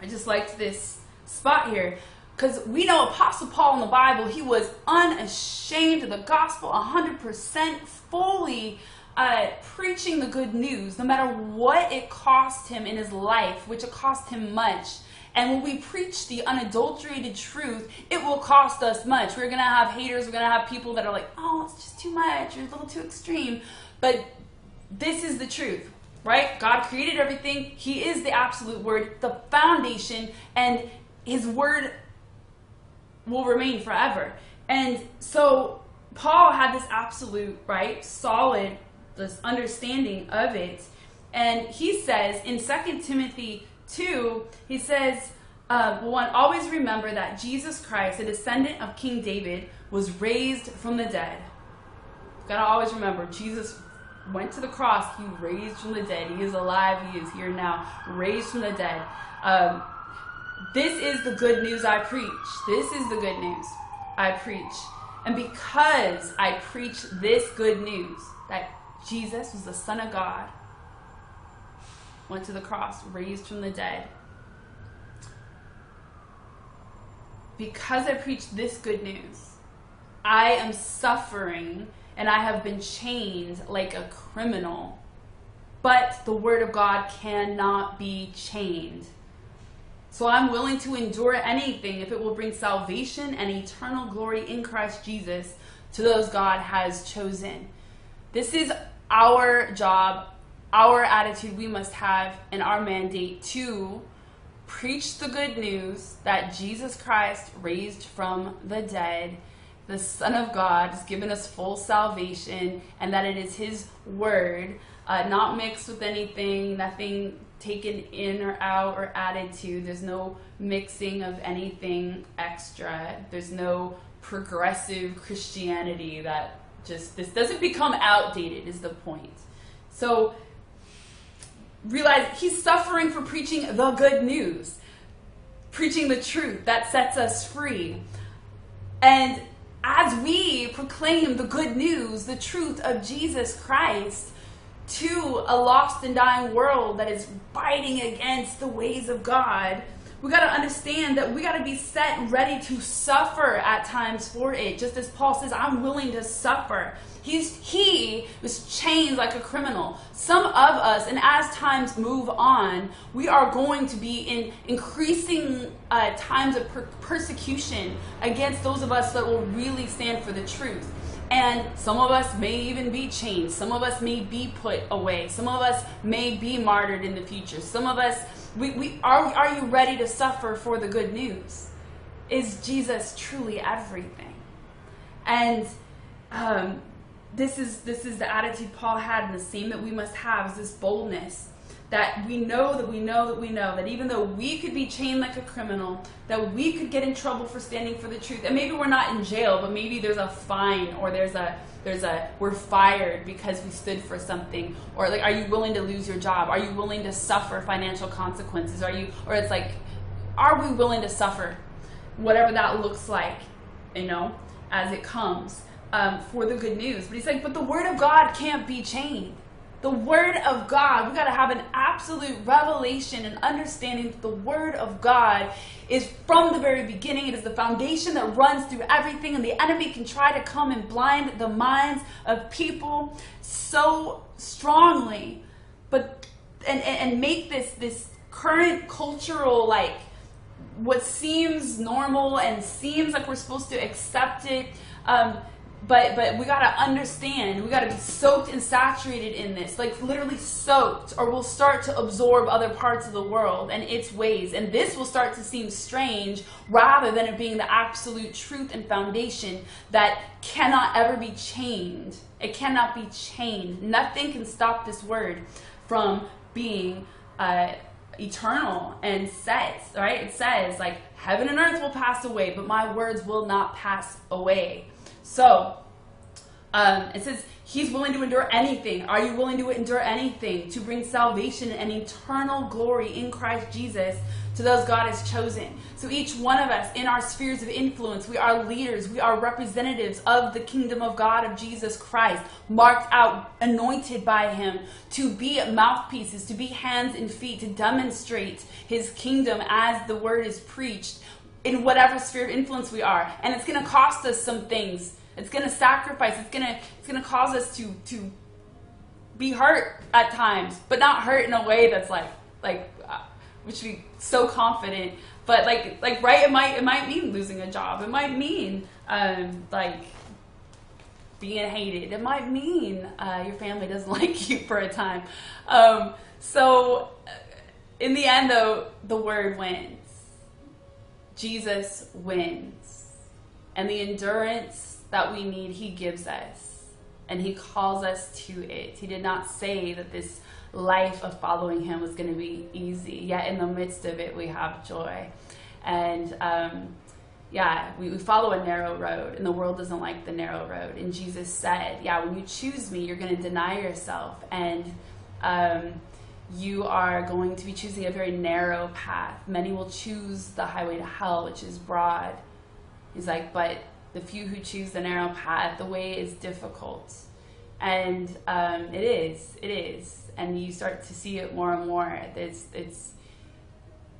Speaker 1: I just liked this spot here because we know Apostle Paul in the Bible, he was unashamed of the gospel, 100% fully uh, preaching the good news, no matter what it cost him in his life, which it cost him much. And when we preach the unadulterated truth, it will cost us much. We're going to have haters, we're going to have people that are like, oh, it's just too much, you're a little too extreme. But this is the truth right? God created everything. He is the absolute word, the foundation, and his word will remain forever. And so Paul had this absolute, right, solid, this understanding of it. And he says in 2 Timothy 2, he says, uh, one, always remember that Jesus Christ, a descendant of King David, was raised from the dead. You've got to always remember, Jesus went to the cross. He raised from the dead. He is alive. He is here now, raised from the dead. Um, this is the good news I preach. This is the good news I preach. And because I preach this good news that Jesus was the Son of God, went to the cross, raised from the dead, because I preach this good news, I am suffering and I have been chained like a criminal. But the Word of God cannot be chained. So I'm willing to endure anything if it will bring salvation and eternal glory in Christ Jesus to those God has chosen. This is our job, our attitude we must have, and our mandate to preach the good news that Jesus Christ raised from the dead, the Son of God, has given us full salvation, and that it is His word, uh, not mixed with anything, nothing taken in or out or added to. There's no mixing of anything extra. There's no progressive Christianity that just this doesn't become outdated is the point. So realize he's suffering for preaching the good news, preaching the truth that sets us free. And as we proclaim the good news, the truth of Jesus Christ to a lost and dying world that is fighting against the ways of God, we got to understand that we got to be set ready to suffer at times for it. Just as Paul says, I'm willing to suffer. He's, he was chained like a criminal. Some of us, and as times move on, we are going to be in increasing uh, times of per- persecution against those of us that will really stand for the truth. And some of us may even be chained. Some of us may be put away. Some of us may be martyred in the future. Some of us, we, we are, are you ready to suffer for the good news? Is Jesus truly everything? And um, this is this is the attitude Paul had, and the same that we must have is this boldness that we know that we know that we know that even though we could be chained like a criminal, that we could get in trouble for standing for the truth, and maybe we're not in jail, but maybe there's a fine or there's a there's a we're fired because we stood for something, or like, are you willing to lose your job? Are you willing to suffer financial consequences? Are you, or it's like, are we willing to suffer, whatever that looks like, you know, as it comes um, for the good news? But he's like, but the word of God can't be chained the Word of God. We got to have an absolute revelation and understanding that the Word of God is from the very beginning. It is the foundation that runs through everything, and the enemy can try to come and blind the minds of people so strongly, but and, and make this this current cultural like what seems normal and seems like we're supposed to accept it. Um, but but we gotta understand we gotta be soaked and saturated in this like literally soaked or we'll start to absorb other parts of the world and its ways. And this will start to seem strange rather than it being the absolute truth and foundation that cannot ever be chained. It cannot be chained. Nothing can stop this word from being uh, eternal and set right? It says like heaven and earth will pass away but my words will not pass away so um, it says he's willing to endure anything. Are you willing to endure anything to bring salvation and eternal glory in Christ Jesus to those God has chosen? So each one of us in our spheres of influence, we are leaders, we are representatives of the kingdom of God of Jesus Christ, marked out, anointed by him to be mouthpieces, to be hands and feet, to demonstrate his kingdom as the word is preached in whatever sphere of influence we are. And it's going to cost us some things. It's going to sacrifice. It's going to it's going to cause us to to be hurt at times, but not hurt in a way that's like like uh, we should be so confident. But like like right, it might it might mean losing a job. It might mean um, like being hated. It might mean uh, your family doesn't like you for a time. Um, so in the end, though, the word wins. Jesus wins. And the endurance that we need, He gives us. And He calls us to it. He did not say that this life of following Him was going to be easy, yet in the midst of it, we have joy. And um, yeah, we, we follow a narrow road, and the world doesn't like the narrow road. And Jesus said, Yeah, when you choose me, you're going to deny yourself. And um, you are going to be choosing a very narrow path. Many will choose the highway to hell, which is broad. He's like, but the few who choose the narrow path, the way is difficult. And um, it is, it is. And you start to see it more and more. It's, it's,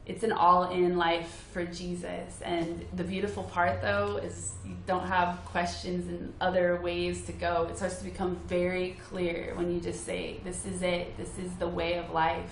Speaker 1: it's an all-in life for Jesus. And the beautiful part, though, is you don't have questions and other ways to go. It starts to become very clear when you just say, "This is it. This is the way of life."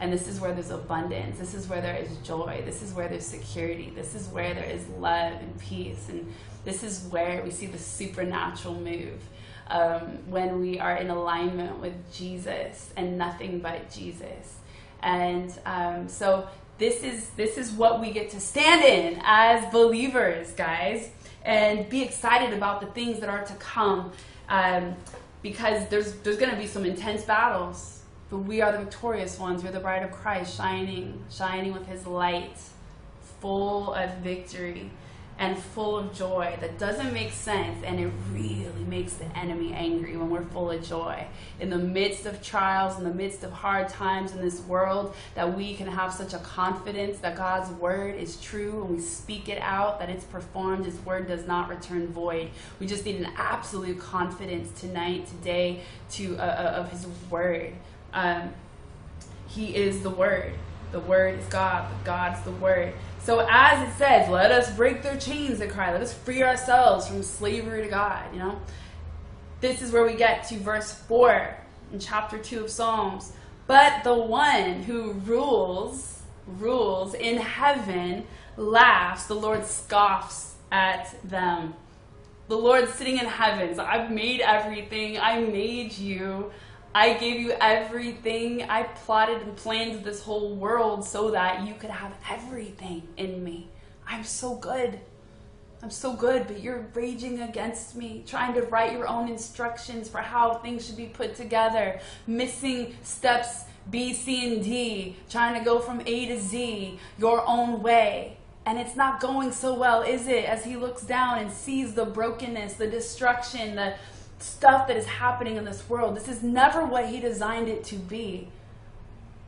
Speaker 1: And this is where there's abundance. This is where there is joy. This is where there's security. This is where there is love and peace. And this is where we see the supernatural move um, when we are in alignment with Jesus and nothing but Jesus. And um, so this is this is what we get to stand in as believers, guys, and be excited about the things that are to come, um, because there's there's going to be some intense battles, but we are the victorious ones. We're the bride of Christ, shining, shining with His light, full of victory and full of joy. That doesn't make sense and it really makes the enemy angry when we're full of joy. In the midst of trials in the midst of hard times in this world that we can have such a confidence that god's word is true and we speak it out that it's performed his word does not return void. We just need an absolute confidence tonight today to uh, uh of his word. Um, he is the word. The word is god. God's the word so as it says, let us break their chains, they cry. Let us free ourselves from slavery to God, you know? This is where we get to verse 4 in chapter 2 of Psalms. But the one who rules, rules in heaven, laughs. The Lord scoffs at them. The Lord sitting in heaven. So I've made everything. I made you. I gave you everything. I plotted and planned this whole world so that you could have everything in me. I'm so good. I'm so good, but you're raging against me, trying to write your own instructions for how things should be put together, missing steps B, C, and D, trying to go from A to Z your own way. And it's not going so well, is it? As he looks down and sees the brokenness, the destruction, the stuff that is happening in this world. This is never what He designed it to be.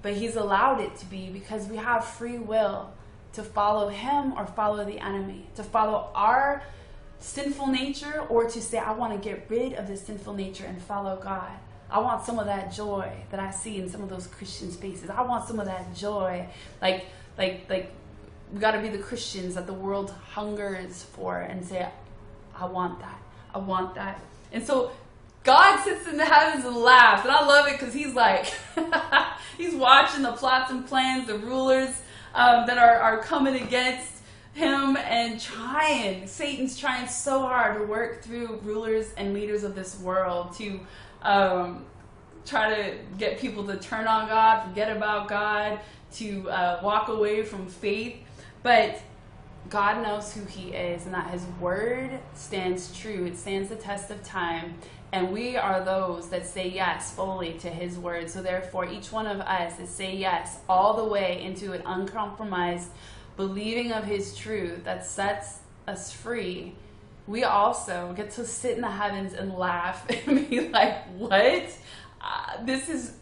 Speaker 1: But He's allowed it to be because we have free will to follow Him or follow the enemy, to follow our sinful nature or to say, I want to get rid of this sinful nature and follow God. I want some of that joy that I see in some of those Christian spaces. I want some of that joy. Like, like, like, we got to be the Christians that the world hungers for and say, I want that. I want that. And so God sits in the heavens and laughs. And I love it because he's like, he's watching the plots and plans, the rulers um, that are, are coming against him and trying. Satan's trying so hard to work through rulers and leaders of this world to um, try to get people to turn on God, forget about God, to uh, walk away from faith. But God knows who He is and that His word stands true. It stands the test of time. And we are those that say yes fully to His word. So, therefore, each one of us is say yes all the way into an uncompromised believing of His truth that sets us free. We also get to sit in the heavens and laugh and be like, what? Uh, this is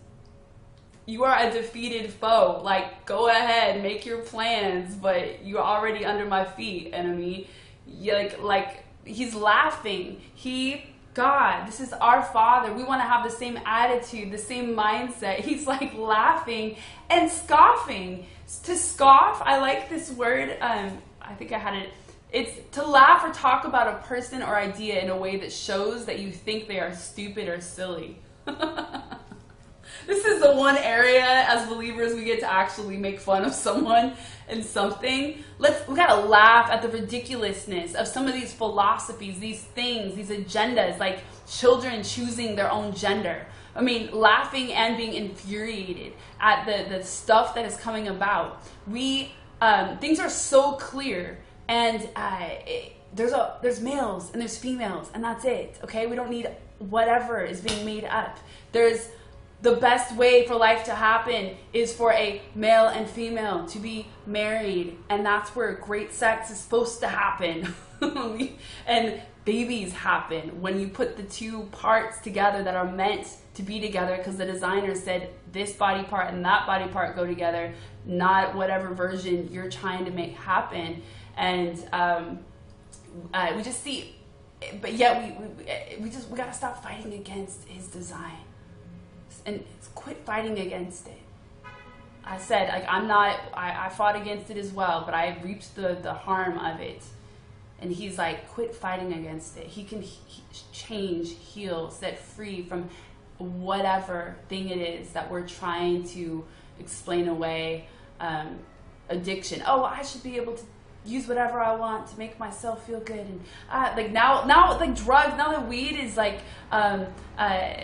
Speaker 1: you are a defeated foe. Like, go ahead, make your plans, but you're already under my feet, enemy. You like, like he's laughing. He, God, this is our Father. We want to have the same attitude, the same mindset. He's like laughing and scoffing. To scoff, I like this word. Um, I think I had it. It's to laugh or talk about a person or idea in a way that shows that you think they are stupid or silly. this is the one area as believers we get to actually make fun of someone and something. Let's we gotta laugh at the ridiculousness of some of these philosophies, these things, these agendas, like children choosing their own gender. I mean, laughing and being infuriated at the, the stuff that is coming about. We um, things are so clear, and uh, it, there's a there's males and there's females, and that's it. Okay, we don't need whatever is being made up. There's the best way for life to happen is for a male and female to be married. And that's where great sex is supposed to happen. And babies happen when you put the two parts together that are meant to be together because the designer said this body part and that body part go together not whatever version you're trying to make happen. And um, uh, we just see but yet we, we, we just we got to stop fighting against his design and quit fighting against it. I said, like, I'm not, I, I fought against it as well, but I reaped the, the harm of it. And he's like, quit fighting against it. He can he, change, heal, set free from whatever thing it is that we're trying to explain away. Um, addiction. Oh, I should be able to use whatever I want to make myself feel good. And uh, like now, now like drugs, now that weed is like um, uh,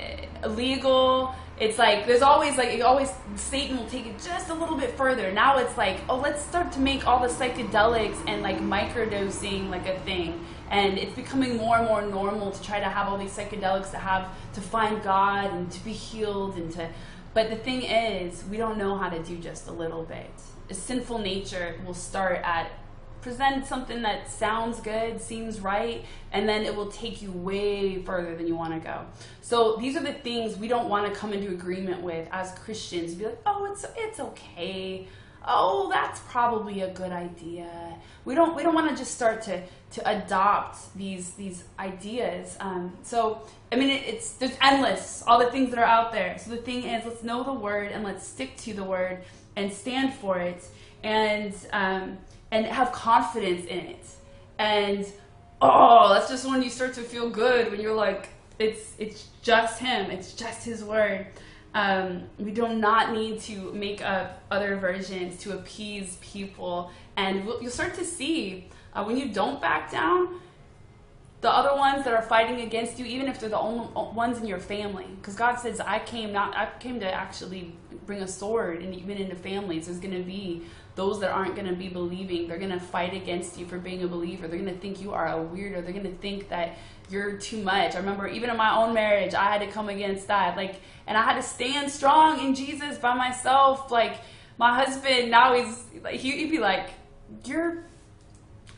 Speaker 1: illegal. It's like there's always like always Satan will take it just a little bit further. Now it's like oh let's start to make all the psychedelics and like microdosing like a thing. And it's becoming more and more normal to try to have all these psychedelics to have to find God and to be healed and to. But the thing is, we don't know how to do just a little bit. A sinful nature will start at present something that sounds good, seems right, and then it will take you way further than you want to go. So these are the things we don't want to come into agreement with as Christians. Be like, oh, it's it's okay. Oh, that's probably a good idea. We don't we don't want to just start to to adopt these these ideas. Um, so I mean, it, it's there's endless all the things that are out there. So the thing is, let's know the word and let's stick to the word and stand for it. And um, and have confidence in it. And oh, that's just when you start to feel good when you're like, it's it's just him, it's just his word. Um, we do not need to make up other versions to appease people, and we'll, you'll start to see uh, when you don't back down. The other ones that are fighting against you, even if they're the only ones in your family, because God says, "I came not, I came to actually bring a sword, and even into families, there's going to be those that aren't going to be believing, they're going to fight against you for being a believer. They're going to think you are a weirdo. They're going to think that you're too much. I remember even in my own marriage, I had to come against that. Like, and I had to stand strong in Jesus by myself. Like, my husband now he's like, he'd be like, "You're,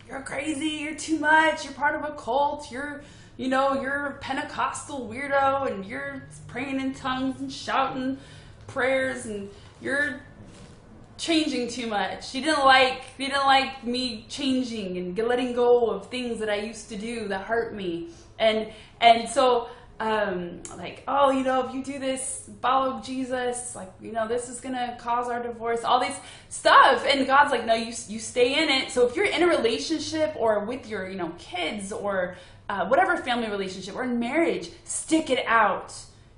Speaker 1: you're crazy. You're too much. You're part of a cult. You're." You know, you're a Pentecostal weirdo and you're praying in tongues and shouting prayers and you're changing too much. He didn't like he didn't like me changing and letting go of things that I used to do that hurt me. And and so um, like, oh, you know, if you do this, follow Jesus, like, you know, this is gonna cause our divorce, all this stuff. And God's like, no, you you stay in it. So if you're in a relationship or with your, you know, kids or uh, whatever family relationship or in marriage, stick it out.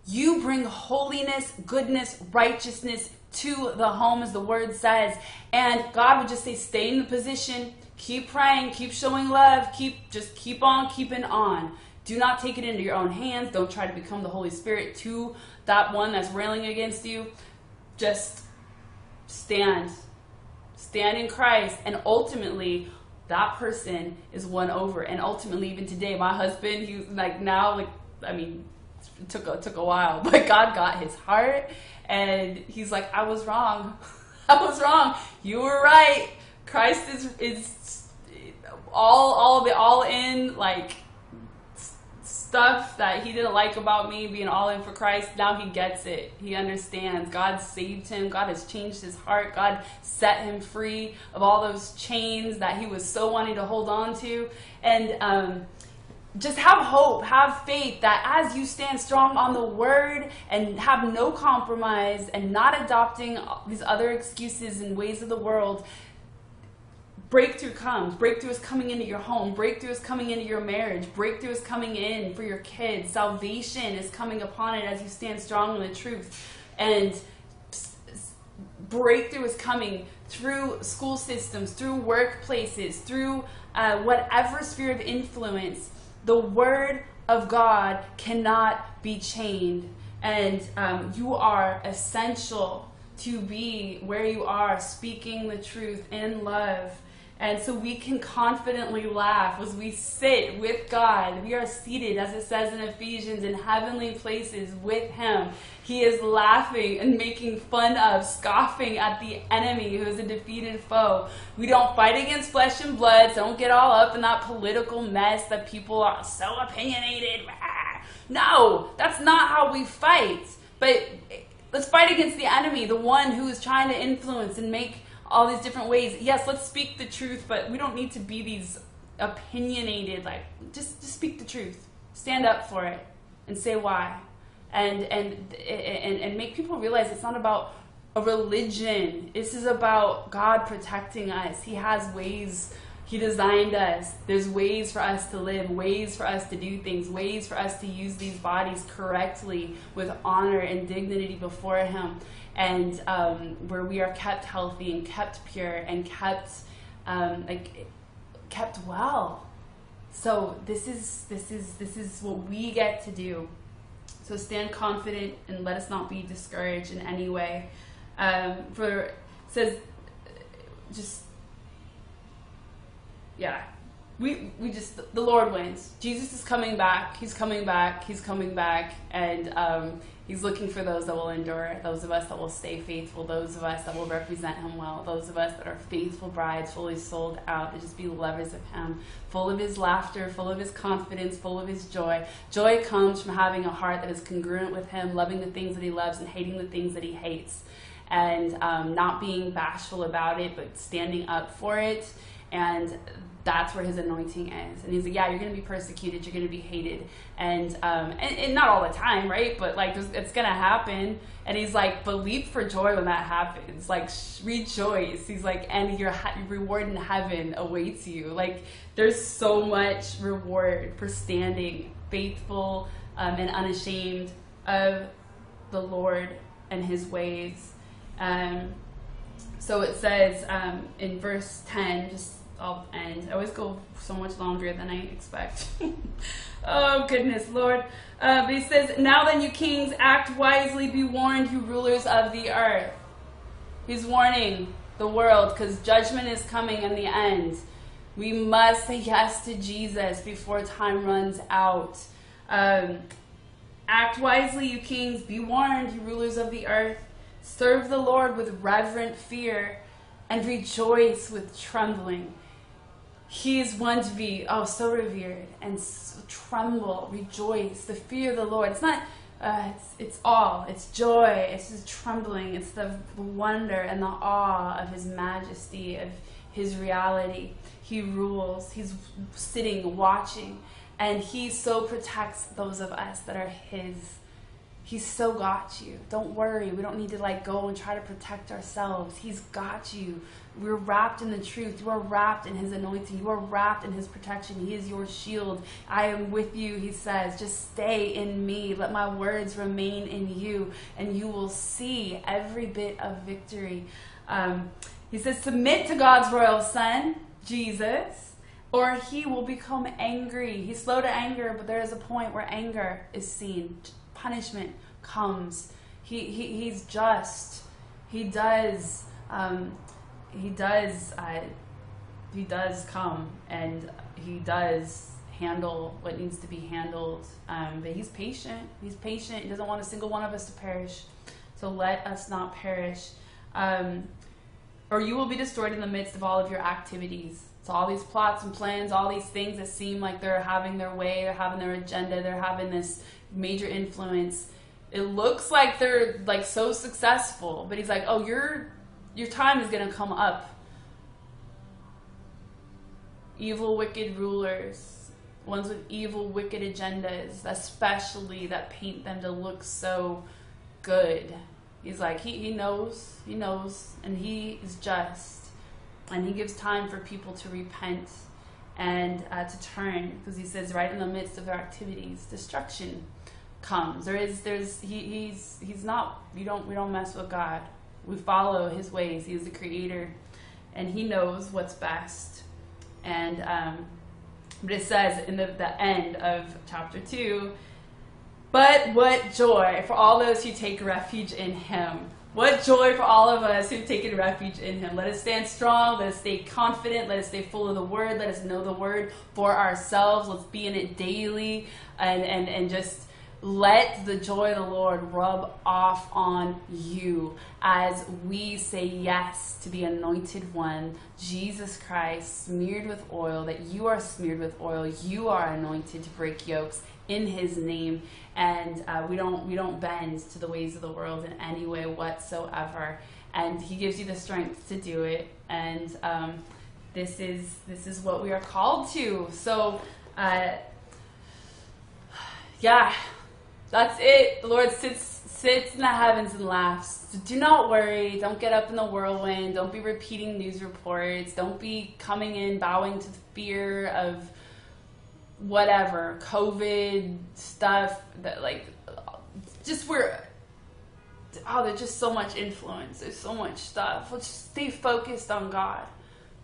Speaker 1: You bring holiness, goodness, righteousness, to the home, as the word says. And God would just say, stay in the position, keep praying, keep showing love, keep just keep on keeping on. Do not take it into your own hands. Don't try to become the Holy Spirit to that one that's railing against you. Just stand. Stand in Christ. And ultimately, that person is won over. And ultimately, even today, my husband, he's like now, like, I mean, it took a, took a while, but God got his heart and he's like, I was wrong. I was wrong. You were right. Christ is is all all the all in like stuff that he didn't like about me being all in for Christ. Now he gets it. He understands. God saved him. God has changed his heart. God set him free of all those chains that he was so wanting to hold on to. And um, just have hope, have faith that as you stand strong on the word and have no compromise and not adopting these other excuses and ways of the world, breakthrough comes. Breakthrough is coming into your home. Breakthrough is coming into your marriage. Breakthrough is coming in for your kids. Salvation is coming upon it as you stand strong in the truth. And breakthrough is coming through school systems, through workplaces, through uh, whatever sphere of influence the word of God cannot be chained. And um, you are essential to be where you are, speaking the truth in love and so we can confidently laugh as we sit with God. We are seated, as it says in Ephesians, in heavenly places with Him. He is laughing and making fun of, scoffing at the enemy who is a defeated foe. We don't fight against flesh and blood, so don't get all up in that political mess that people are so opinionated. No, that's not how we fight. But let's fight against the enemy, the one who is trying to influence and make all these different ways. Yes, let's speak the truth, but we don't need to be these opinionated. Like, just just speak the truth, stand up for it, and say why, and and and and make people realize it's not about a religion. This is about God protecting us. He has ways. He designed us. There's ways for us to live, ways for us to do things, ways for us to use these bodies correctly with honor and dignity before Him and um, where we are kept healthy and kept pure and kept um, like kept well. So this is this is this is what we get to do. So stand confident and let us not be discouraged in any way. Um, for says just yeah. We we just the lord wins. Jesus is coming back. He's coming back. He's coming back. And um, he's looking for those that will endure those of us that will stay faithful those of us that will represent him well those of us that are faithful brides fully sold out to just be lovers of him full of his laughter full of his confidence full of his joy. Joy comes from having a heart that is congruent with him loving the things that he loves and hating the things that he hates. And um, not being bashful about it but standing up for it and that's where his anointing is. And he's like, yeah, you're going to be persecuted, you're going to be hated, and, um, and, and not all the time, right? But like, it's going to happen. And he's like, but leap for joy when that happens. Like, rejoice. He's like, and your, reward in heaven awaits you. Like, there's so much reward for standing faithful um, and unashamed of the Lord and His ways. Um, so it says um, in verse 10, just I'll end. I always go so much longer than I expect. oh, goodness, Lord. Uh, but he says, Now then, you kings, act wisely, be warned, you rulers of the earth. He's warning the world because judgment is coming in the end. We must say yes to Jesus before time runs out. Um, act wisely, you kings, be warned, you rulers of the earth. Serve the Lord with reverent fear and rejoice with trembling. He is one to be, oh, so revered and so tremble, rejoice, the fear of the Lord. It's not, uh, it's, it's all. It's joy. It's just trembling. It's the, the wonder and the awe of His majesty, of His reality. He rules. He's sitting, watching, and He so protects those of us that are His. He's so got you. Don't worry. We don't need to like go and try to protect ourselves. He's got you. We're wrapped in the truth. You are wrapped in his anointing. You are wrapped in his protection. He is your shield. I am with you, he says. Just stay in me. Let my words remain in you, and you will see every bit of victory. Um, he says, Submit to God's royal son, Jesus, or he will become angry. He's slow to anger, but there is a point where anger is seen, punishment comes. He, he, he's just. He does. Um, he does uh, he does come and he does handle what needs to be handled um, but he's patient. He's patient. He doesn't want a single one of us to perish. So let us not perish. Um, or you will be destroyed in the midst of all of your activities. So all these plots and plans all these things that seem like they're having their way they're having their agenda they're having this major influence. It looks like they're like so successful but he's like oh you're your time is going to come up. Evil, wicked rulers, ones with evil, wicked agendas, especially that paint them to look so good. He's like, he, he knows, he knows, and he is just. And he gives time for people to repent and uh, to turn, because he says, right in the midst of their activities, destruction comes. There is, there's, he, he's, he's not, you don't, we don't mess with God we follow his ways. He is the creator, and he knows what's best. And um, but it says in the, the end of chapter two, but what joy for all those who take refuge in him. What joy for all of us who've taken refuge in him. Let us stand strong. Let us stay confident. Let us stay full of the word. Let us know the word for ourselves. Let's be in it daily and, and, and just let the joy of the Lord rub off on you as we say yes to the anointed one, Jesus Christ, smeared with oil, that you are smeared with oil. You are anointed to break yokes in his name. And uh, we don't we don't bend to the ways of the world in any way whatsoever. And he gives you the strength to do it. And um, this is this is what we are called to. So uh, yeah that's it. The Lord sits sits in the heavens and laughs. So do not worry. Don't get up in the whirlwind. Don't be repeating news reports. Don't be coming in bowing to the fear of whatever COVID stuff that like just where oh there's just so much influence. There's so much stuff. Let's just stay focused on God.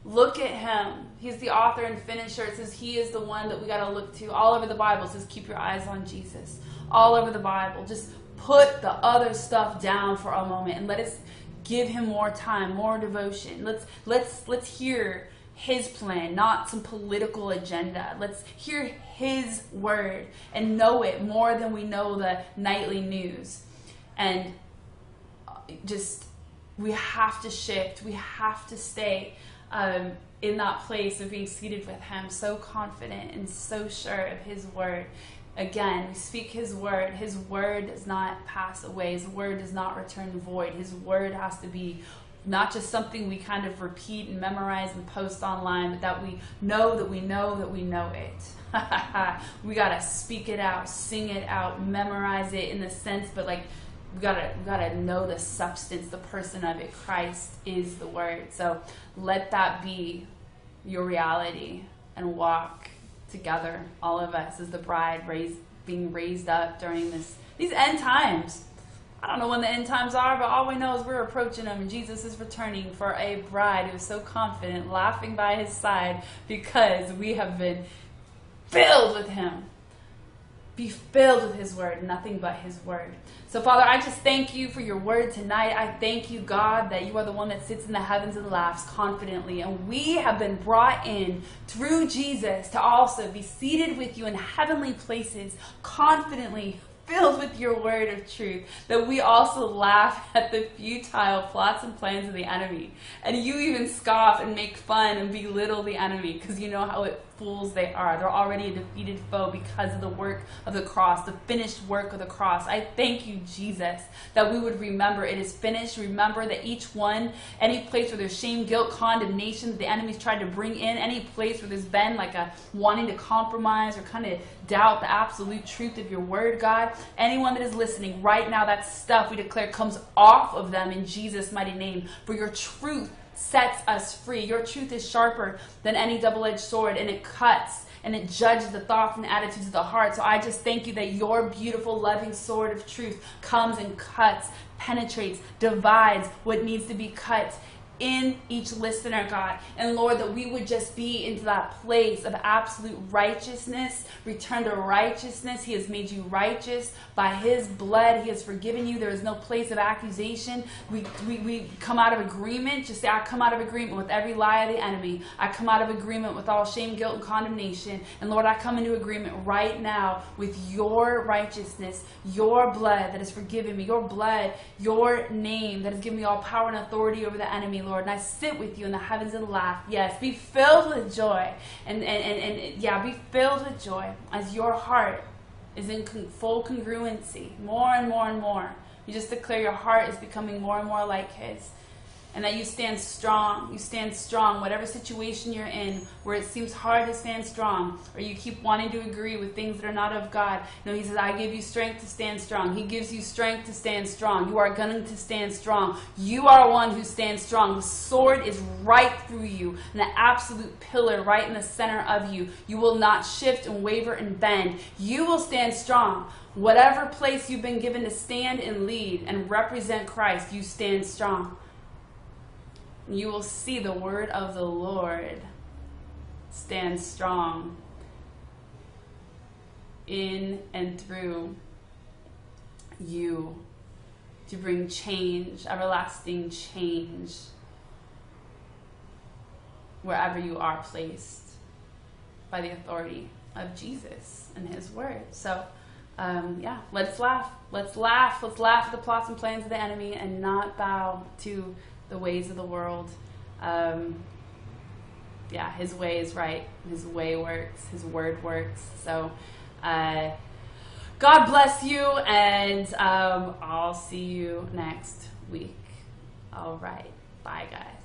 Speaker 1: Look at him. He's the author and finisher. It says he is the one that we got to look to. All over the Bible says keep your eyes on Jesus. All over the Bible. Just put the other stuff down for a moment and let us give him more time, more devotion. Let's let's let's hear his plan, not some political agenda. Let's hear his word and know it more than we know the nightly news. And just we have to shift. We have to stay um, in that place of being seated with Him, so confident and so sure of His word. Again, we speak His word. His word does not pass away. His word does not return void. His word has to be not just something we kind of repeat and memorize and post online, but that we know that we know that we know it. we got to speak it out, sing it out, memorize it in the sense, but like we gotta we gotta know the substance, the person of it. Christ is the word. So let that be your reality and walk together, all of us as the bride raised being raised up during this these end times. I don't know when the end times are, but all we know is we're approaching them and Jesus is returning for a bride who is so confident, laughing by his side because we have been filled with him be filled with His Word, nothing but His Word. So, Father, I just thank you for your word tonight. I thank you, God, that you are the one that sits in the heavens and laughs confidently. And we have been brought in through Jesus to also be seated with you in heavenly places confidently filled with your word of truth, that we also laugh at the futile plots and plans of the enemy. And you even scoff and make fun and belittle the enemy because you know how it fools they are. They're already a defeated foe because of the work of the cross, the finished work of the cross. I thank you, Jesus, that we would remember it is finished. Remember that each one, any place where there's shame, guilt, condemnation that the enemy's tried to bring in, any place where there's been like a wanting to compromise or kind of doubt the absolute truth of your word, God, anyone that is listening right now, that stuff we declare comes off of them in Jesus' mighty name. For your truth sets us free. Your truth is sharper than any double edged sword, and it cuts and it judges the thoughts and attitudes of the heart. So I just thank you that your beautiful, loving sword of truth comes and cuts, penetrates, divides what needs to be cut in each listener, God. And Lord, that we would just be into that place of absolute righteousness, return to righteousness. He has made you righteous by His blood. He has forgiven you. There is no place of accusation. We, we, we come out of agreement. Just say, I come out of agreement with every lie of the enemy. I come out of agreement with all shame, guilt, and condemnation. And Lord, I come into agreement right now with your righteousness, your blood that has forgiven me, your blood, your name that has given me all power and authority over the enemy. Lord, and I sit with you in the heavens and laugh. Yes, be filled with joy. And, and, and, and yeah, be filled with joy as your heart is in full congruency, more and more and more. You just declare your heart is becoming more and more like His and that you stand strong. You stand strong, whatever situation you're in, where it seems hard to stand strong, or you keep wanting to agree with things that are not of God. No, He says, I give you strength to stand strong. He gives you strength to stand strong. You are going to stand strong. You are one who stands strong. The sword is right through you, and the absolute pillar right in the center of you. You will not shift and waver and bend. You will stand strong. Whatever place you've been given to stand and lead and represent Christ, you stand strong you will see the word of the Lord stand strong in and through you to bring change, everlasting change, wherever you are placed by the authority of Jesus and His Word. So, um, yeah, let's laugh. Let's laugh. Let's laugh at the plots and plans of the enemy and not bow to the ways of the world. Um, yeah, his way is right. His way works. His word works. So, uh, God bless you, and um, I'll see you next week. All right. Bye, guys.